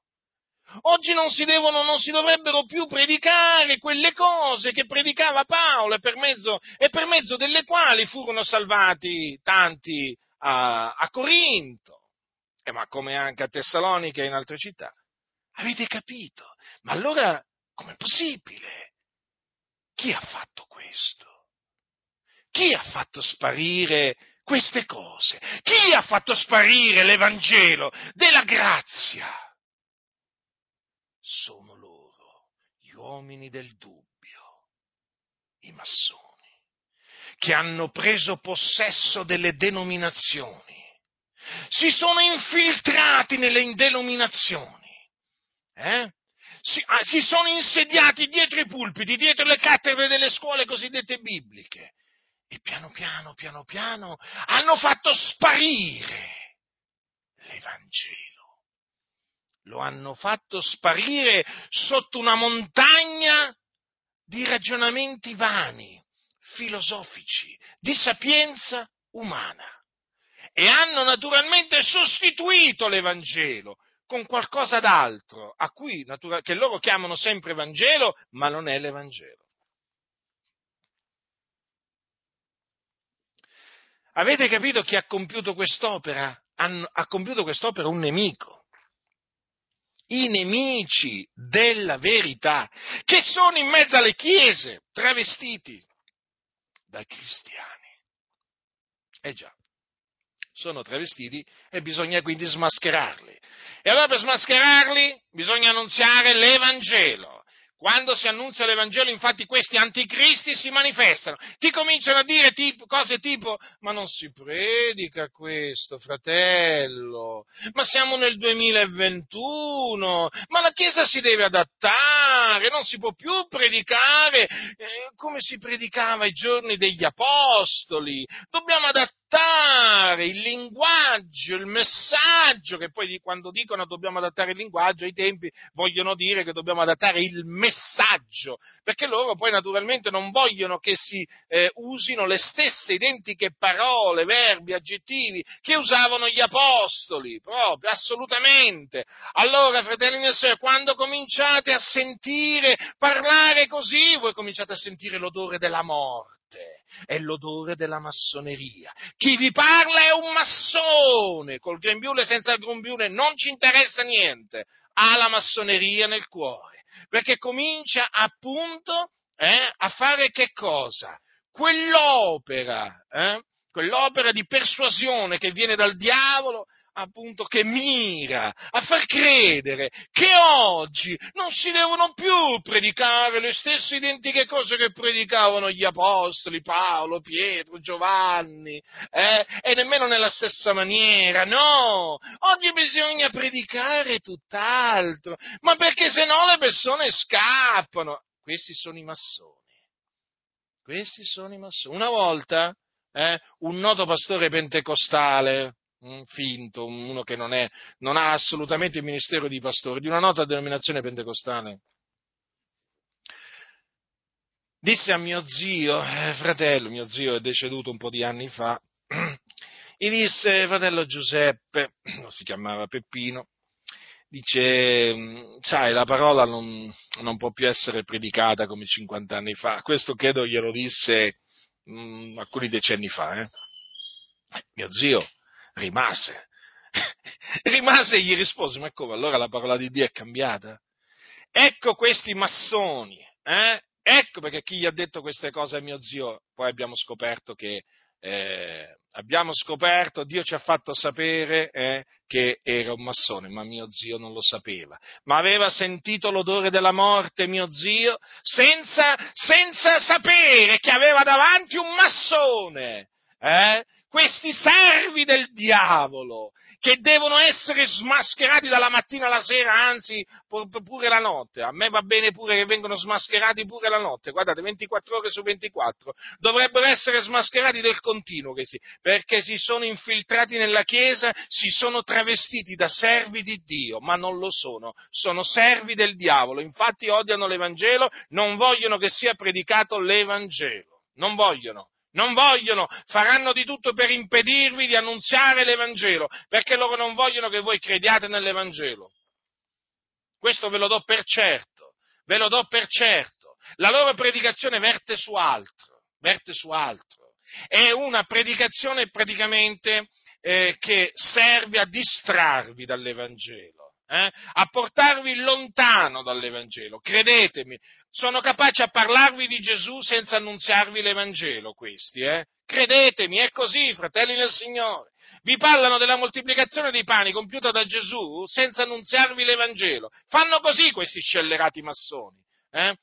Oggi non si, devono, non si dovrebbero più predicare quelle cose che predicava Paolo e per mezzo, e per mezzo delle quali furono salvati tanti a, a Corinto, eh, ma come anche a Tessalonica e in altre città. Avete capito? Ma allora com'è possibile? Chi ha fatto questo? Chi ha fatto sparire queste cose? Chi ha fatto sparire l'Evangelo della grazia? Sono loro, gli uomini del dubbio, i massoni, che hanno preso possesso delle denominazioni, si sono infiltrati nelle denominazioni, eh? si, ah, si sono insediati dietro i pulpiti, dietro le cattedre delle scuole cosiddette bibliche e piano piano, piano piano hanno fatto sparire l'Evangelo. Lo hanno fatto sparire sotto una montagna di ragionamenti vani, filosofici, di sapienza umana. E hanno naturalmente sostituito l'Evangelo con qualcosa d'altro, a cui, che loro chiamano sempre Vangelo, ma non è l'Evangelo. Avete capito chi ha compiuto quest'opera? ha compiuto quest'opera un nemico. I nemici della verità, che sono in mezzo alle chiese, travestiti da cristiani. Eh già, sono travestiti e bisogna quindi smascherarli. E allora per smascherarli bisogna annunziare l'Evangelo. Quando si annunzia l'Evangelo, infatti, questi anticristi si manifestano. Ti cominciano a dire tipo, cose tipo, ma non si predica questo, fratello, ma siamo nel 2021, ma la Chiesa si deve adattare, non si può più predicare. Eh, come si predicava ai giorni degli Apostoli, dobbiamo adattare il linguaggio, il messaggio, che poi quando dicono dobbiamo adattare il linguaggio, ai tempi vogliono dire che dobbiamo adattare il messaggio, perché loro poi naturalmente non vogliono che si eh, usino le stesse identiche parole, verbi, aggettivi che usavano gli apostoli, proprio, assolutamente. Allora, fratelli e sorelle, quando cominciate a sentire parlare così, voi cominciate a sentire l'odore della morte è l'odore della massoneria. Chi vi parla è un massone, col grembiule senza il grembiule non ci interessa niente, ha la massoneria nel cuore, perché comincia appunto eh, a fare che cosa? Quell'opera, eh, quell'opera di persuasione che viene dal diavolo appunto che mira a far credere che oggi non si devono più predicare le stesse identiche cose che predicavano gli apostoli Paolo, Pietro, Giovanni, eh? e nemmeno nella stessa maniera, no, oggi bisogna predicare tutt'altro, ma perché se no le persone scappano. Questi sono i massoni. Questi sono i massoni. Una volta eh, un noto pastore pentecostale, finto, uno che non, è, non ha assolutamente il ministero di pastore, di una nota denominazione pentecostale. Disse a mio zio, eh, fratello, mio zio è deceduto un po' di anni fa, gli disse, fratello Giuseppe, si chiamava Peppino, dice, mm, sai, la parola non, non, può più essere predicata come 50 anni fa. Questo credo glielo disse mh, mm, alcuni decenni fa. Eh. Mio zio rimase. rimase e gli rispose, ma come allora la parola di Dio è cambiata? Ecco questi massoni, eh? ecco perché chi gli ha detto queste cose a mio zio, poi abbiamo scoperto che eh, abbiamo scoperto, Dio ci ha fatto sapere eh, che era un massone, ma mio zio non lo sapeva. Ma aveva sentito l'odore della morte, mio zio, senza, senza sapere che aveva davanti un massone. Eh? Questi servi del diavolo, che devono essere smascherati dalla mattina alla sera, anzi pure la notte. A me va bene pure che vengono smascherati pure la notte, guardate, 24 ore su 24. Dovrebbero essere smascherati del continuo, perché si sono infiltrati nella Chiesa, si sono travestiti da servi di Dio, ma non lo sono, sono servi del diavolo. Infatti odiano l'Evangelo, non vogliono che sia predicato l'Evangelo, non vogliono non vogliono, faranno di tutto per impedirvi di annunziare l'Evangelo, perché loro non vogliono che voi crediate nell'Evangelo. Questo ve lo do per certo, ve lo do per certo. La loro predicazione verte su altro, verte su altro. È una predicazione praticamente eh, che serve a distrarvi dall'Evangelo, eh? a portarvi lontano dall'Evangelo. Credetemi, sono capaci a parlarvi di Gesù senza annunziarvi l'Evangelo questi, eh? Credetemi, è così, fratelli del Signore. Vi parlano della moltiplicazione dei pani compiuta da Gesù senza annunziarvi l'Evangelo. Fanno così questi scellerati massoni. Eh?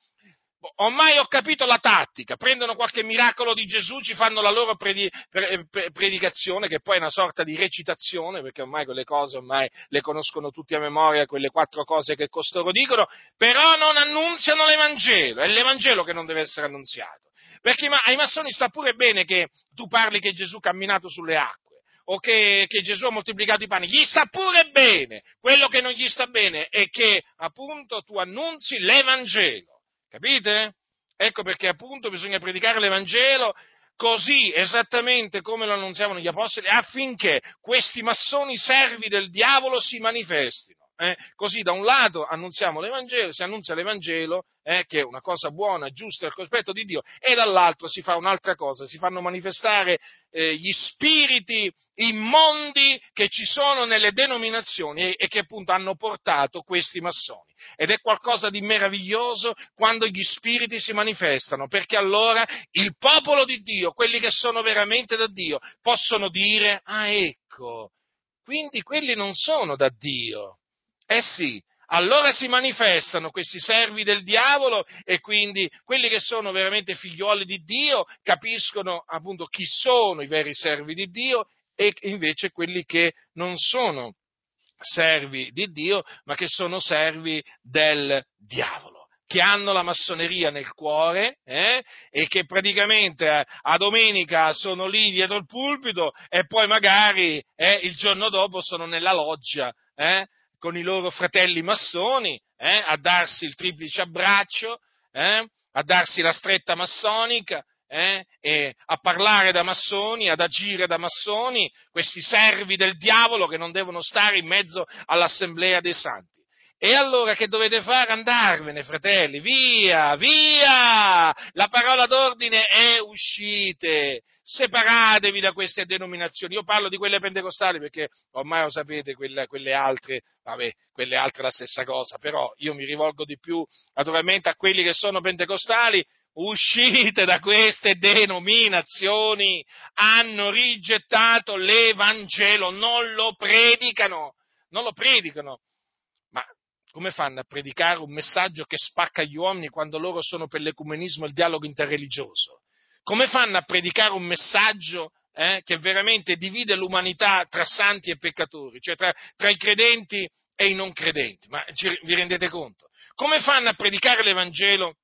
Ormai ho capito la tattica, prendono qualche miracolo di Gesù, ci fanno la loro predicazione, che poi è una sorta di recitazione, perché ormai quelle cose ormai le conoscono tutti a memoria, quelle quattro cose che costoro dicono, però non annunziano l'Evangelo, è l'Evangelo che non deve essere annunziato. Perché ai massoni sta pure bene che tu parli che Gesù ha camminato sulle acque o che, che, Gesù ha moltiplicato i pani, gli sta pure bene. Quello che non gli sta bene è che appunto tu annunzi l'Evangelo. Capite? Ecco perché appunto bisogna predicare l'Evangelo così esattamente come lo annunziavano gli apostoli affinché questi massoni servi del diavolo si manifestino. Eh? Così da un lato annunziamo l'Evangelo, si annunzia l'Evangelo, eh, che è una cosa buona, giusta al cospetto di Dio, e dall'altro si fa un'altra cosa, si fanno manifestare eh, gli spiriti immondi che ci sono nelle denominazioni e, e che appunto hanno portato questi massoni. Ed è qualcosa di meraviglioso quando gli spiriti si manifestano, perché allora il popolo di Dio, quelli che sono veramente da Dio, possono dire, ah ecco, quindi quelli non sono da Dio eh sì, allora si manifestano questi servi del diavolo e quindi quelli che sono veramente figlioli di Dio capiscono appunto chi sono i veri servi di Dio e invece quelli che non sono servi di Dio, ma che sono servi del diavolo che hanno la massoneria nel cuore eh, e che praticamente a, a, domenica sono lì dietro il pulpito e poi magari eh, il giorno dopo sono nella loggia eh, con i loro fratelli massoni, eh, a darsi il triplice abbraccio, eh, a darsi la stretta massonica, eh, a parlare da massoni, ad agire da massoni, questi servi del diavolo che non devono stare in mezzo all'assemblea dei santi. E allora che dovete fare? Andarvene, fratelli, via, via! La parola d'ordine è uscite, separatevi da queste denominazioni. Io parlo di quelle pentecostali perché ormai lo sapete, quelle, quelle altre, vabbè, quelle altre la stessa cosa, però io mi rivolgo di più naturalmente a quelli che sono pentecostali. Uscite da queste denominazioni, hanno rigettato l'Evangelo, non lo predicano, non lo predicano come fanno a predicare un messaggio che spacca gli uomini quando loro sono per l'ecumenismo e il dialogo interreligioso? Come fanno a predicare un messaggio eh, che veramente divide l'umanità tra santi e peccatori, cioè tra, tra i credenti e i non credenti? Ma ci, vi rendete conto? Come fanno a predicare l'Evangelo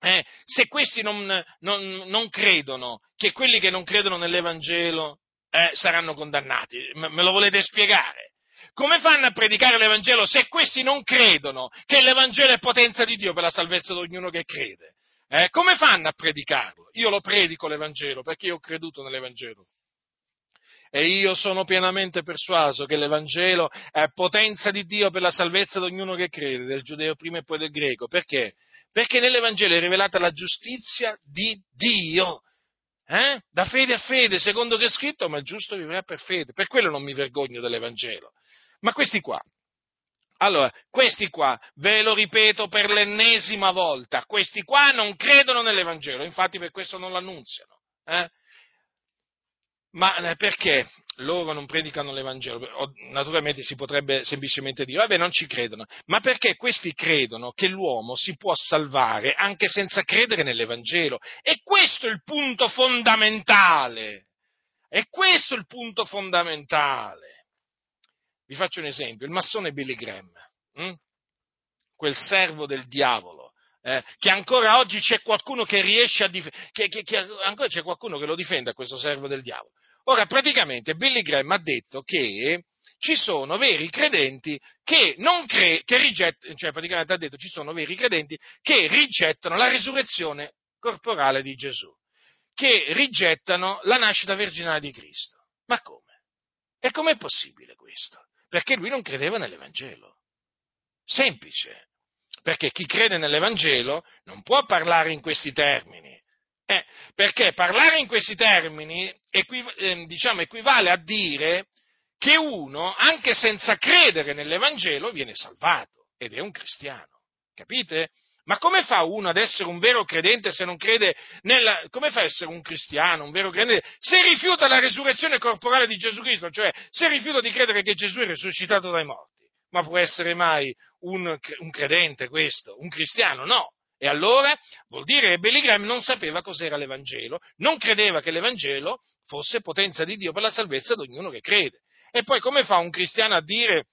eh, se questi non, non, non, credono che quelli che non credono nell'Evangelo eh, saranno condannati? Me, me lo volete spiegare? Come fanno a predicare l'Evangelo se questi non credono che l'Evangelo è potenza di Dio per la salvezza di ognuno che crede? Eh, come fanno a predicarlo? Io lo predico l'Evangelo perché io ho creduto nell'Evangelo. E io sono pienamente persuaso che l'Evangelo è potenza di Dio per la salvezza di ognuno che crede, del giudeo prima e poi del greco. Perché? Perché nell'Evangelo è rivelata la giustizia di Dio. Eh? Da fede a fede, secondo che è scritto, ma il giusto vivrà per fede. Per quello non mi vergogno dell'Evangelo. Ma questi qua, allora, questi qua, ve lo ripeto per l'ennesima volta, questi qua non credono nell'Evangelo, infatti per questo non l'annunziano. Eh? Ma eh, perché loro non predicano l'Evangelo? Naturalmente si potrebbe semplicemente dire, vabbè, non ci credono, ma perché questi credono che l'uomo si può salvare anche senza credere nell'Evangelo? E questo è il punto fondamentale. E questo è il punto fondamentale. Vi faccio un esempio, il massone Billy Graham, hm? quel servo del diavolo, eh, che ancora oggi c'è qualcuno che riesce a difendere, che, che, che, ancora c'è qualcuno che lo difende a questo servo del diavolo. Ora, praticamente Billy Graham ha detto che ci sono veri credenti che non cre- che rigettano, cioè praticamente ha detto ci sono veri credenti che rigettano la risurrezione corporale di Gesù, che rigettano la nascita virginale di Cristo. Ma come? E com'è possibile questo? Perché lui non credeva nell'Evangelo. Semplice. Perché chi crede nell'Evangelo non può parlare in questi termini. Eh, perché parlare in questi termini equiv- eh, diciamo, equivale a dire che uno, anche senza credere nell'Evangelo, viene salvato ed è un cristiano. Capite? Ma come fa uno ad essere un vero credente se non crede nella... come fa ad essere un cristiano, un vero credente, se rifiuta la resurrezione corporale di Gesù Cristo, cioè se rifiuta di credere che Gesù è risuscitato dai morti? Ma può essere mai un, un credente questo? Un cristiano? No. E allora vuol dire che Billy Graham non sapeva cos'era l'Evangelo, non credeva che l'Evangelo fosse potenza di Dio per la salvezza di ognuno che crede. E poi come fa un cristiano a dire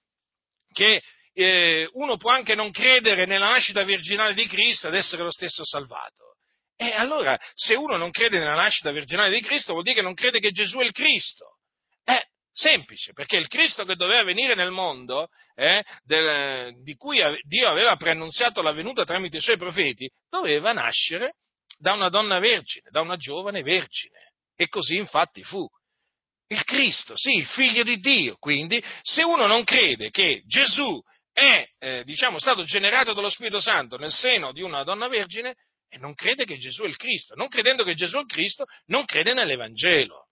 che eh, uno può anche non credere nella nascita virginale di Cristo ed essere lo stesso salvato. E allora, se uno non crede nella nascita virginale di Cristo, vuol dire che non crede che Gesù è il Cristo. Eh, Semplice, perché il Cristo che doveva venire nel mondo, eh, del, di cui Dio aveva preannunziato la venuta tramite i suoi profeti, doveva nascere da una donna vergine, da una giovane vergine. E così infatti fu. Il Cristo, sì, il figlio di Dio. Quindi, se uno non crede che Gesù è, eh, diciamo, stato generato dallo Spirito Santo nel seno di una donna vergine, e non crede che Gesù è il Cristo. Non credendo che Gesù è il Cristo, non crede nell'Evangelo.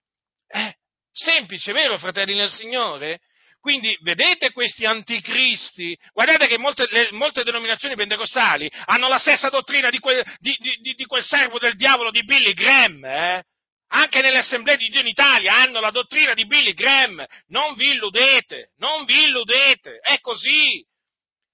Eh, semplice, vero, fratelli nel Signore? Quindi vedete questi anticristi? Guardate che molte, le, molte denominazioni pentecostali hanno la stessa dottrina di quel, di, di, di quel servo del diavolo di Billy Graham, eh? Anche nelle assemblee di Dio in Italia hanno la dottrina di Billy Graham. Non vi illudete, non vi illudete, è così.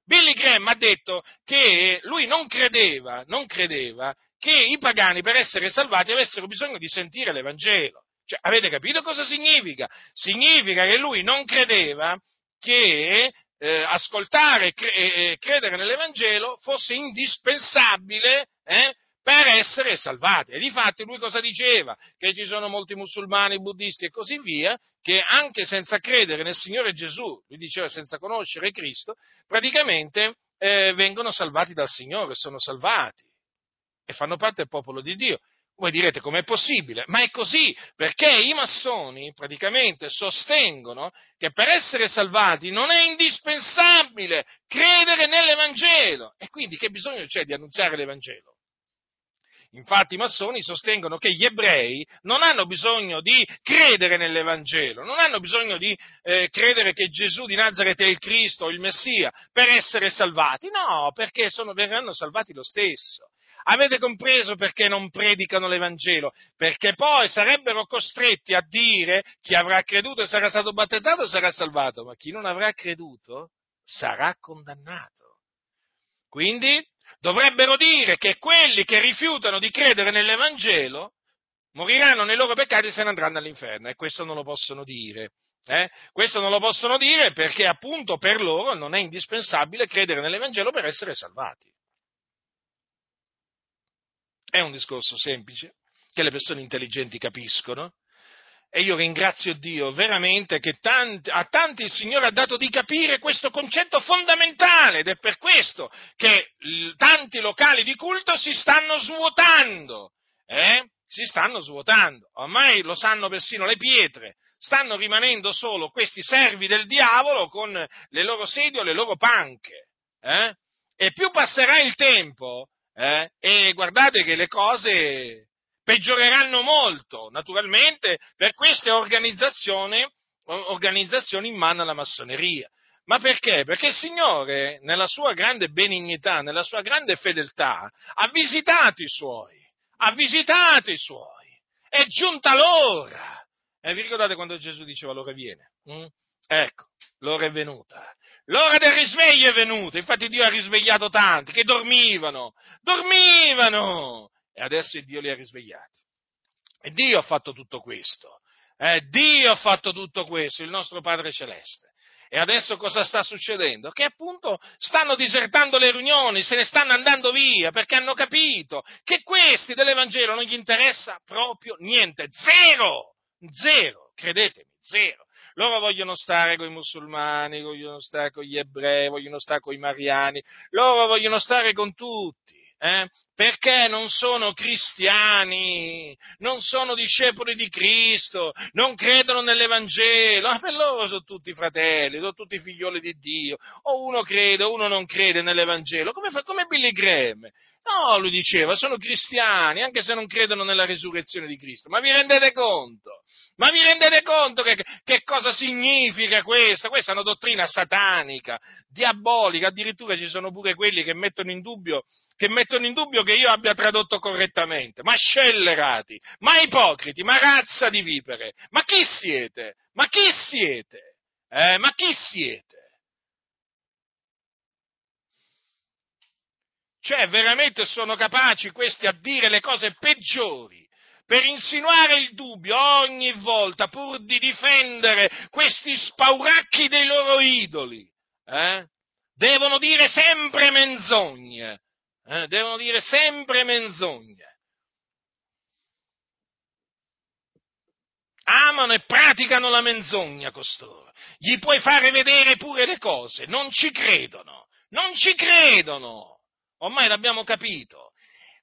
Billy Graham ha detto che lui non credeva, non credeva che i pagani per essere salvati avessero bisogno di sentire l'Evangelo. Cioè, avete capito cosa significa? Significa che lui non credeva che eh, ascoltare e cre- credere nell'Evangelo fosse indispensabile eh, per essere salvati. E difatti lui cosa diceva? Che ci sono molti musulmani, buddisti e così via, che anche senza credere nel Signore Gesù, lui diceva senza conoscere Cristo, praticamente eh, vengono salvati dal Signore, sono salvati e fanno parte del popolo di Dio. Voi direte com'è possibile? Ma è così, perché i massoni praticamente sostengono che per essere salvati non è indispensabile credere nell'Evangelo. E quindi che bisogno c'è di annunziare l'Evangelo? Infatti i massoni sostengono che gli ebrei non hanno bisogno di credere nell'Evangelo, non hanno bisogno di eh, credere che Gesù di Nazareth è il Cristo, il Messia, per essere salvati. No, perché sono, verranno salvati lo stesso. Avete compreso perché non predicano l'Evangelo? Perché poi sarebbero costretti a dire chi avrà creduto e sarà stato battezzato sarà salvato, ma chi non avrà creduto sarà condannato. Quindi dovrebbero dire che quelli che rifiutano di credere nell'Evangelo moriranno nei loro peccati e se ne andranno all'inferno. E questo non lo possono dire. Eh? Questo non lo possono dire perché appunto per loro non è indispensabile credere nell'Evangelo per essere salvati. È un discorso semplice che le persone intelligenti capiscono. E io ringrazio Dio veramente che tanti, a tanti il Signore ha dato di capire questo concetto fondamentale ed è per questo che tanti locali di culto si stanno svuotando. Eh? Si stanno svuotando. Ormai lo sanno persino le pietre. Stanno rimanendo solo questi servi del diavolo con le loro sedie o le loro panche. Eh? E più passerà il tempo, eh? e guardate che le cose peggioreranno molto, naturalmente, per queste organizzazioni, organizzazioni in mano alla massoneria. Ma perché? Perché il Signore, nella sua grande benignità, nella sua grande fedeltà, ha visitato i suoi, ha visitato i suoi, è giunta l'ora. E vi ricordate quando Gesù diceva l'ora viene? Mm? Ecco, l'ora è venuta. L'ora del risveglio è venuta. Infatti Dio ha risvegliato tanti che dormivano, dormivano e adesso Dio li ha risvegliati. E Dio ha fatto tutto questo. Eh, Dio ha fatto tutto questo, il nostro Padre Celeste. E adesso cosa sta succedendo? Che appunto stanno disertando le riunioni, se ne stanno andando via perché hanno capito che questi dell'Evangelo non gli interessa proprio niente. Zero! Zero! Credetemi, zero. Loro vogliono stare con i musulmani, vogliono stare con gli ebrei, vogliono stare con i mariani, loro vogliono stare con tutti eh? perché non sono cristiani, non sono discepoli di Cristo, non credono nell'Evangelo, ma per loro sono tutti fratelli, sono tutti figlioli di Dio, o uno crede o uno non crede nell'Evangelo, come, fa, come Billy Graham. No, lui diceva, sono cristiani, anche se non credono nella risurrezione di Cristo. Ma vi rendete conto? Ma vi rendete conto che, che cosa significa questa? Questa è una dottrina satanica, diabolica, addirittura ci sono pure quelli che mettono in dubbio che mettono in dubbio che io abbia tradotto correttamente, ma scellerati, ma ipocriti, ma razza di vipere, ma chi siete? Ma chi siete? Eh, ma chi siete? Cioè, veramente sono capaci questi a dire le cose peggiori per insinuare il dubbio ogni volta pur di difendere questi spauracchi dei loro idoli. Eh? Devono dire sempre menzogne eh, devono dire sempre menzogne. amano e praticano la menzogna costoro. Gli puoi fare vedere pure le cose, non ci credono, non ci credono. Ormai l'abbiamo capito.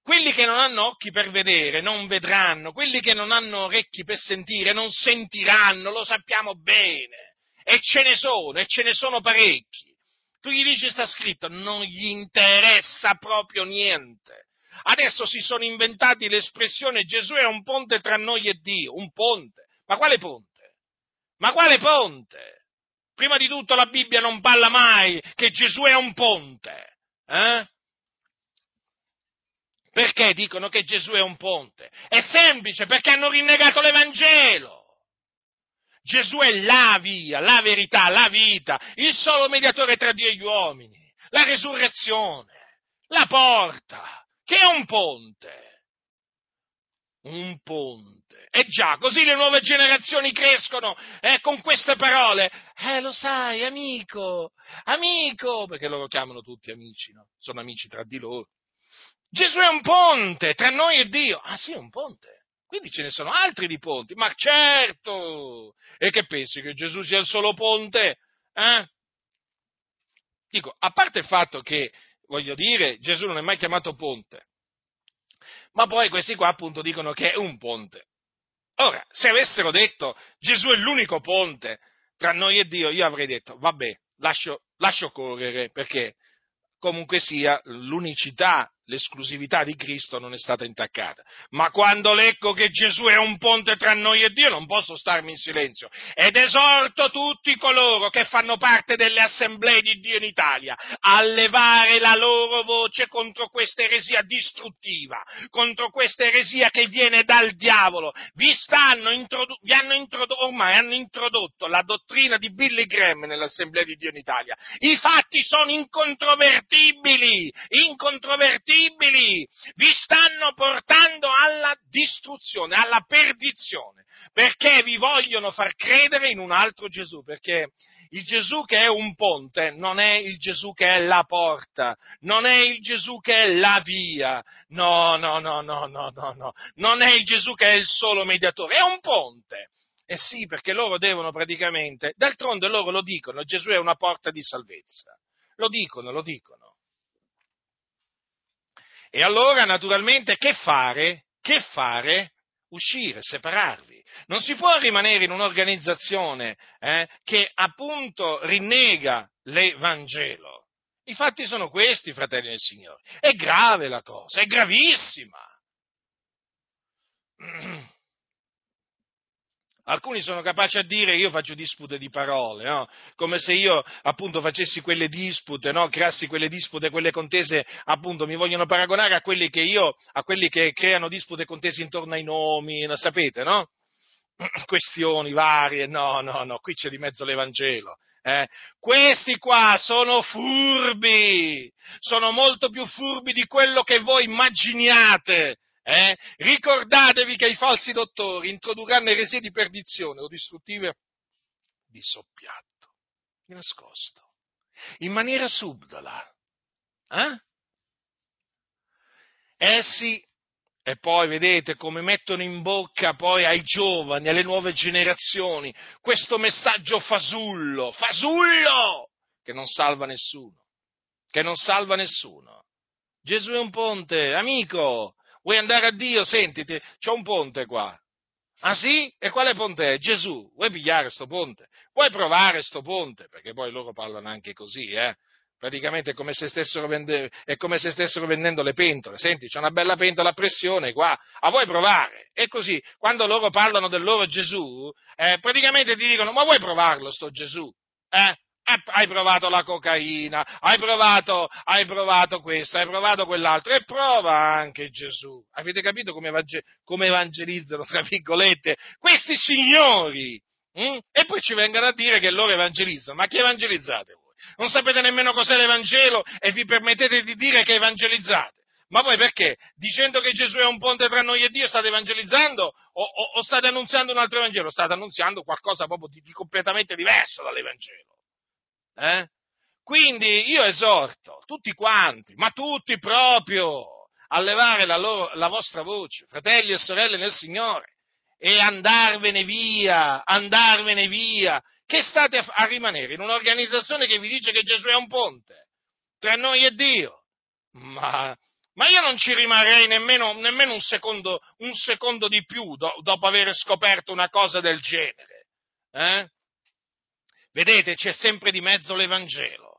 Quelli che non hanno occhi per vedere non vedranno, quelli che non hanno orecchi per sentire non sentiranno, lo sappiamo bene. E ce ne sono, e ce ne sono parecchi. Tu gli dici sta scritto, non gli interessa proprio niente. Adesso si sono inventati l'espressione Gesù è un ponte tra noi e Dio, un ponte. Ma quale ponte? Ma quale ponte? Prima di tutto la Bibbia non parla mai che Gesù è un ponte. Eh? Perché dicono che Gesù è un ponte? È semplice, perché hanno rinnegato l'Evangelo. Gesù è la via, la verità, la vita, il solo mediatore tra Dio e gli uomini, la resurrezione, la porta, che è un ponte. Un ponte. E già, così le nuove generazioni crescono eh, con queste parole. Eh, lo sai, amico, amico, perché loro chiamano tutti amici, no? Sono amici tra di loro. Gesù è un ponte tra noi e Dio. Ah sì, è un ponte. Quindi ce ne sono altri di ponti. Ma certo! E che pensi che Gesù sia il solo ponte? Eh? Dico, a parte il fatto che, voglio dire, Gesù non è mai chiamato ponte, ma poi questi qua appunto dicono che è un ponte. Ora, se avessero detto Gesù è l'unico ponte tra noi e Dio, io avrei detto, vabbè, lascio, lascio correre, perché comunque sia l'unicità l'esclusività di Cristo non è stata intaccata. Ma quando leggo che Gesù è un ponte tra noi e Dio non posso starmi in silenzio ed esorto tutti coloro che fanno parte delle assemblee di Dio in Italia a levare la loro voce contro questa eresia distruttiva, contro questa eresia che viene dal diavolo. Vi, stanno, introdu- vi hanno introdotto, ormai hanno introdotto la dottrina di Billy Graham nell'assemblea di Dio in Italia. I fatti sono incontrovertibili, incontrovertibili terribili, vi stanno portando alla distruzione, alla perdizione, perché vi vogliono far credere in un altro Gesù, perché il Gesù che è un ponte non è il Gesù che è la porta, non è il Gesù che è la via, no, no, no, no, no, no, no, non è il Gesù che è il solo mediatore, è un ponte. Eh sì, perché loro devono praticamente, d'altronde loro lo dicono, Gesù è una porta di salvezza. Lo dicono, lo dicono. E allora, naturalmente, che fare? Che fare? Uscire, separarvi. Non si può rimanere in un'organizzazione eh, che appunto rinnega l'Evangelo. I fatti sono questi, fratelli del Signore. È grave la cosa, è gravissima. Alcuni sono capaci a dire io faccio dispute di parole, no? come se io appunto facessi quelle dispute, no? creassi quelle dispute, quelle contese, appunto mi vogliono paragonare a quelli che io, a quelli che creano dispute e contese intorno ai nomi, lo sapete, no? Questioni varie, no, no, no, qui c'è di mezzo l'Evangelo. Eh? Questi qua sono furbi, sono molto più furbi di quello che voi immaginiate. Eh? Ricordatevi che i falsi dottori introdurranno eresie di perdizione o distruttive di soppiatto, di nascosto, in maniera subdola. Eh? Essi e poi vedete come mettono in bocca poi ai giovani, alle nuove generazioni, questo messaggio fasullo, fasullo, che non salva nessuno, che non salva nessuno. Gesù è un ponte, amico, Vuoi andare a Dio? Sentiti, c'è un ponte qua. Ah sì? E quale ponte è? Gesù. Vuoi pigliare sto ponte? Vuoi provare sto ponte? Perché poi loro parlano anche così, eh? Praticamente è come, vende, è come se stessero vendendo le pentole. Senti, c'è una bella pentola a pressione qua, a vuoi provare? E così, quando loro parlano del loro Gesù, eh, praticamente ti dicono, ma vuoi provarlo sto Gesù? Eh? Eh, hai provato la cocaina, hai provato, hai provato questo, hai provato quell'altro e prova anche Gesù. Avete capito come, evangelizzano, tra virgolette, questi signori? Mm? E poi ci vengono a dire che loro evangelizzano. Ma chi evangelizzate voi? Non sapete nemmeno cos'è l'Evangelo e vi permettete di dire che evangelizzate. Ma voi perché? Dicendo che Gesù è un ponte tra noi e Dio state evangelizzando o, o, o state annunziando un altro Evangelo? State annunziando qualcosa proprio di, di completamente diverso dall'Evangelo. Eh? Quindi io esorto tutti quanti, ma tutti proprio, a levare la, loro, la vostra voce, fratelli e sorelle nel Signore, e andarvene via, andarvene via, che state a, a rimanere in un'organizzazione che vi dice che Gesù è un ponte tra noi e Dio. Ma, ma io non ci rimarrei nemmeno, nemmeno un, secondo, un, secondo, di più do, dopo aver scoperto una cosa del genere. Eh? Vedete, c'è sempre di mezzo l'Evangelo.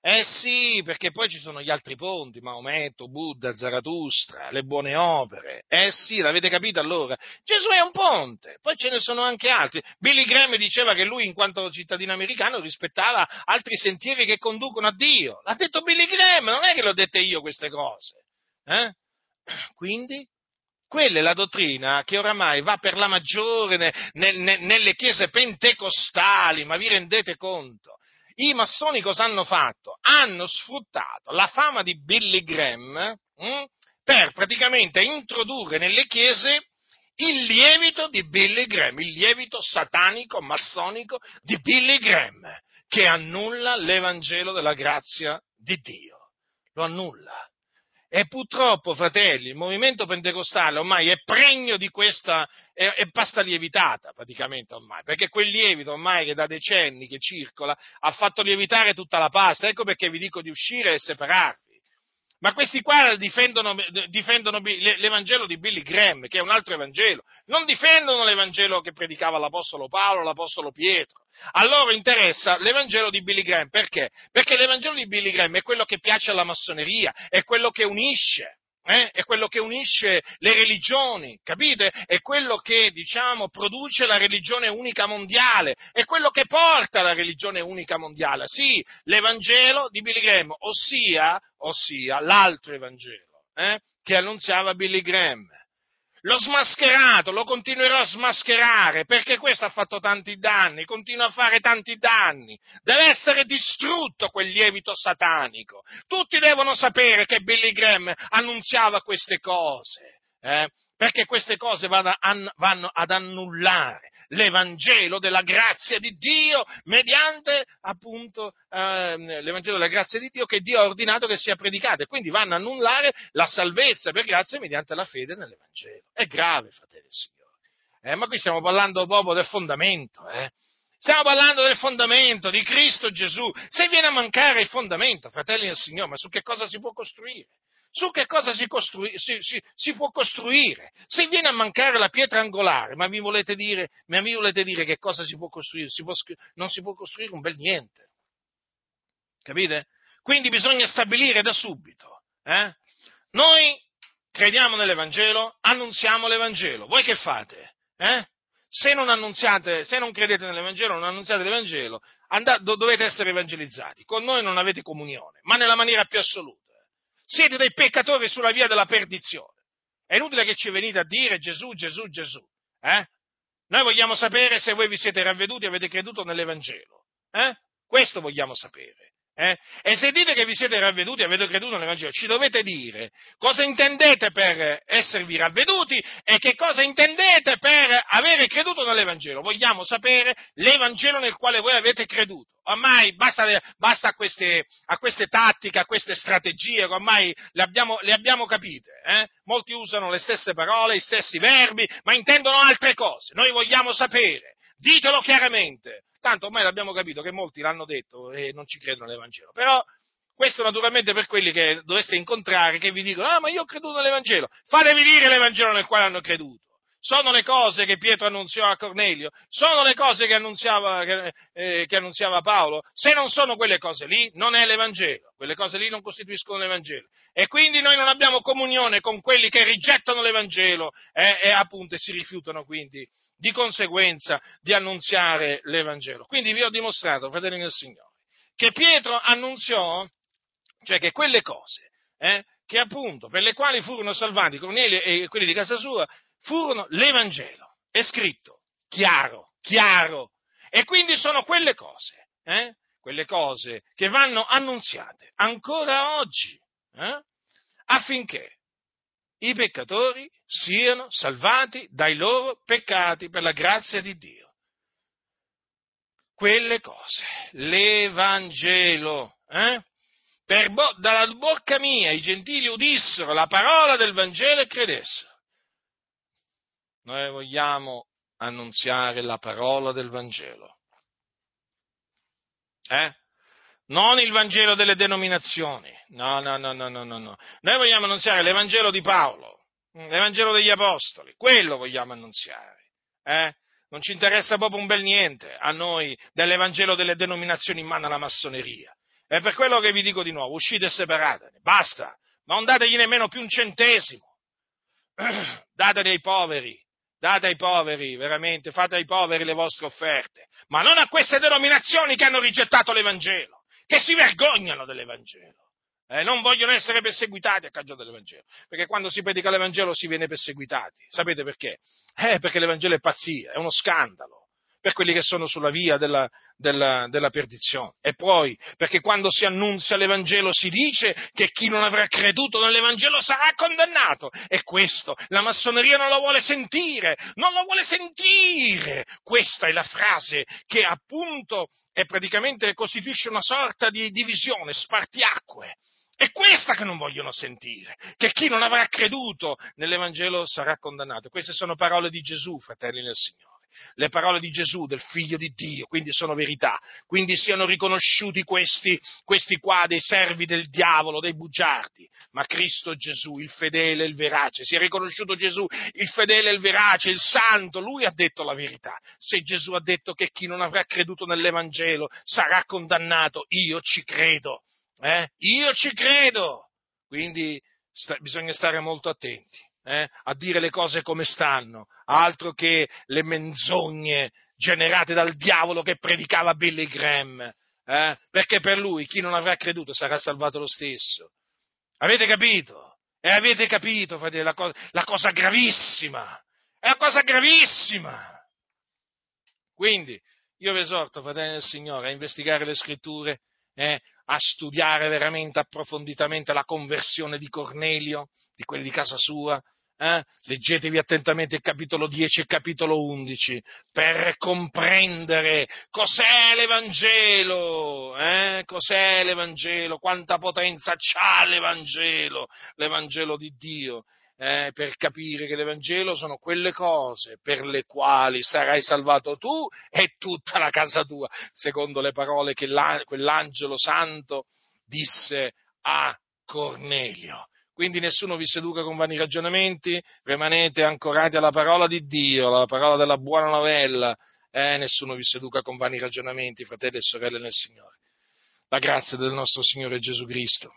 Eh sì, perché poi ci sono gli altri ponti, Maometto, Buddha, Zarathustra, le buone opere. Eh sì, l'avete capito allora? Gesù è un ponte, poi ce ne sono anche altri. Billy Graham diceva che lui, in quanto cittadino americano, rispettava altri sentieri che conducono a Dio. L'ha detto Billy Graham, non è che l'ho dette io queste cose. Eh? Quindi, quella è la dottrina che oramai va per la maggiore ne, ne, nelle chiese pentecostali, ma vi rendete conto? i massoni cosa hanno fatto? Hanno sfruttato la fama di Billy Graham hm, per praticamente introdurre nelle chiese il lievito di Billy Graham, il lievito satanico, massonico di Billy Graham, che annulla l'Evangelo della grazia di Dio. Lo annulla. E purtroppo, fratelli, il movimento pentecostale ormai è pregno di questa, è, è, pasta lievitata praticamente ormai, perché quel lievito ormai che da decenni che circola ha fatto lievitare tutta la pasta, ecco perché vi dico di uscire e separarvi. Ma questi qua difendono, difendono, l'Evangelo di Billy Graham, che è un altro Evangelo, non difendono l'Evangelo che predicava l'Apostolo Paolo, l'Apostolo Pietro. A loro interessa l'Evangelo di Billy Graham, perché? Perché l'Evangelo di Billy Graham è quello che piace alla massoneria, è quello che unisce eh? è quello che unisce le religioni, capite? È quello che, diciamo, produce la religione unica mondiale, è quello che porta la religione unica mondiale, sì, l'Evangelo di Billy Graham, ossia, ossia l'altro Evangelo, eh? che annunziava Billy Graham. L'ho smascherato, lo continuerò a smascherare perché questo ha fatto tanti danni, continua a fare tanti danni. Deve essere distrutto quel lievito satanico. Tutti devono sapere che Billy Graham annunziava queste cose, eh? perché queste cose vanno, vanno ad annullare l'Evangelo della grazia di Dio mediante appunto eh, l'Evangelo della grazia di Dio che Dio ha ordinato che sia predicato e quindi vanno a annullare la salvezza per grazia mediante la fede nell'Evangelo. È grave, fratelli e signori. Eh, ma qui stiamo parlando proprio del fondamento, eh? Stiamo parlando del fondamento di Cristo Gesù. Se viene a mancare il fondamento, fratelli del Signore, ma su che cosa si può costruire? Su che cosa si, costrui, si, si, si, può costruire. Se viene a mancare la pietra angolare, ma mi volete dire, ma mi volete dire che cosa si può costruire? Può, non si può costruire un bel niente. Capite? Quindi bisogna stabilire da subito. Eh? Noi crediamo nell'Evangelo, annunziamo l'Evangelo. Voi che fate? Eh? Se non se non credete nell'Evangelo, non annunziate l'Evangelo, andate, dovete essere evangelizzati. Con noi non avete comunione, ma nella maniera più assoluta. Siete dei peccatori sulla via della perdizione. È inutile che ci venite a dire Gesù, Gesù, Gesù. Eh? Noi vogliamo sapere se voi vi siete ravveduti e avete creduto nell'Evangelo. Eh? Questo vogliamo sapere. Eh? E se dite che vi siete ravveduti e avete creduto nell'Evangelo, ci dovete dire cosa intendete per esservi ravveduti e che cosa intendete per avere creduto nell'Evangelo. Vogliamo sapere l'Evangelo nel quale voi avete creduto. Ormai basta, basta a, queste, a, queste, tattiche, a queste strategie, ormai le abbiamo, le abbiamo capite. Eh? Molti usano le stesse parole, gli stessi verbi, ma intendono altre cose. Noi vogliamo sapere ditelo chiaramente. Tanto ormai l'abbiamo capito che molti l'hanno detto e non ci credono all'Evangelo. Però questo naturalmente per quelli che dovreste incontrare, che vi dicono, ah ma io ho creduto nell'Evangelo. Fatevi dire l'Evangelo nel quale hanno creduto. Sono le cose che Pietro annunziò a Cornelio, sono le cose che annunziava, che, eh, che annunziava, Paolo. Se non sono quelle cose lì, non è l'Evangelo. Quelle cose lì non costituiscono l'Evangelo. E quindi noi non abbiamo comunione con quelli che rigettano l'Evangelo eh, e appunto si rifiutano quindi di conseguenza di annunziare l'Evangelo. Quindi vi ho dimostrato, fratelli del Signore, che Pietro annunziò, cioè che quelle cose, eh, che appunto per le quali furono salvati Cornelio e quelli di casa sua, furono l'Evangelo. È scritto, chiaro, chiaro. E quindi sono quelle cose, eh, quelle cose che vanno annunziate ancora oggi, eh, affinché i peccatori siano salvati dai loro peccati per la grazia di Dio. Quelle cose, l'Evangelo, eh? Bo- dalla bocca mia i gentili udissero la parola del Vangelo e credessero. Noi vogliamo annunziare la parola del Vangelo. Eh? Non il Vangelo delle denominazioni. No, no, no, no, no, no. Noi vogliamo annunziare l'Evangelo di Paolo, l'Evangelo degli Apostoli. Quello vogliamo annunziare. Eh? Non ci interessa proprio un bel niente a noi dell'Evangelo delle denominazioni in mano alla massoneria. È per quello che vi dico di nuovo, uscite e separatene, basta, ma non dategli nemmeno più un centesimo. Dateli ai poveri, date ai poveri, veramente, fate ai poveri le vostre offerte, ma non a queste denominazioni che hanno rigettato l'Evangelo, che si vergognano dell'Evangelo. Eh, non vogliono essere perseguitati a causa dell'Evangelo, perché quando si predica l'Evangelo si viene perseguitati. Sapete perché? Eh, perché l'Evangelo è pazzia, è uno scandalo per quelli che sono sulla via della, della, della, perdizione. E poi, perché quando si annunzia l'Evangelo si dice che chi non avrà creduto nell'Evangelo sarà condannato. E questo la massoneria non lo vuole sentire, non lo vuole sentire. Questa è la frase che appunto è praticamente costituisce una sorta di divisione, spartiacque. È questa che non vogliono sentire, che chi non avrà creduto nell'Evangelo sarà condannato. Queste sono parole di Gesù, fratelli del Signore. Le parole di Gesù, del Figlio di Dio, quindi sono verità. Quindi siano riconosciuti questi, questi qua dei servi del diavolo, dei bugiardi. Ma Cristo Gesù, il fedele il verace, si è riconosciuto Gesù, il fedele il verace, il santo, lui ha detto la verità. Se Gesù ha detto che chi non avrà creduto nell'Evangelo sarà condannato, io ci credo eh? Io ci credo. Quindi sta, bisogna stare molto attenti eh? a dire le cose come stanno, altro che le menzogne generate dal diavolo che predicava Billy Graham. Eh? Perché per lui chi non avrà creduto sarà salvato lo stesso. Avete capito? E avete capito, fratelli, la cosa, la cosa gravissima. È una cosa gravissima. Quindi, io vi esorto, fratelli del Signore, a investigare le scritture, eh, a studiare veramente approfonditamente la conversione di Cornelio, di quelli di casa sua. Eh? Leggetevi attentamente il capitolo 10 e il capitolo 11 per comprendere cos'è l'Evangelo, eh? cos'è l'Evangelo, quanta potenza ha l'Evangelo, l'Evangelo di Dio eh, per capire che l'Evangelo sono quelle cose per le quali sarai salvato tu e tutta la casa tua, secondo le parole che quell'angelo santo disse a Cornelio. Quindi nessuno vi seduca con vani ragionamenti, rimanete ancorati alla parola di Dio, alla parola della buona novella, eh, nessuno vi seduca con vani ragionamenti, fratelli e sorelle nel Signore. La grazia del nostro Signore Gesù Cristo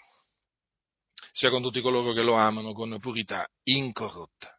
sia con tutti coloro che lo amano con purità incorrotta.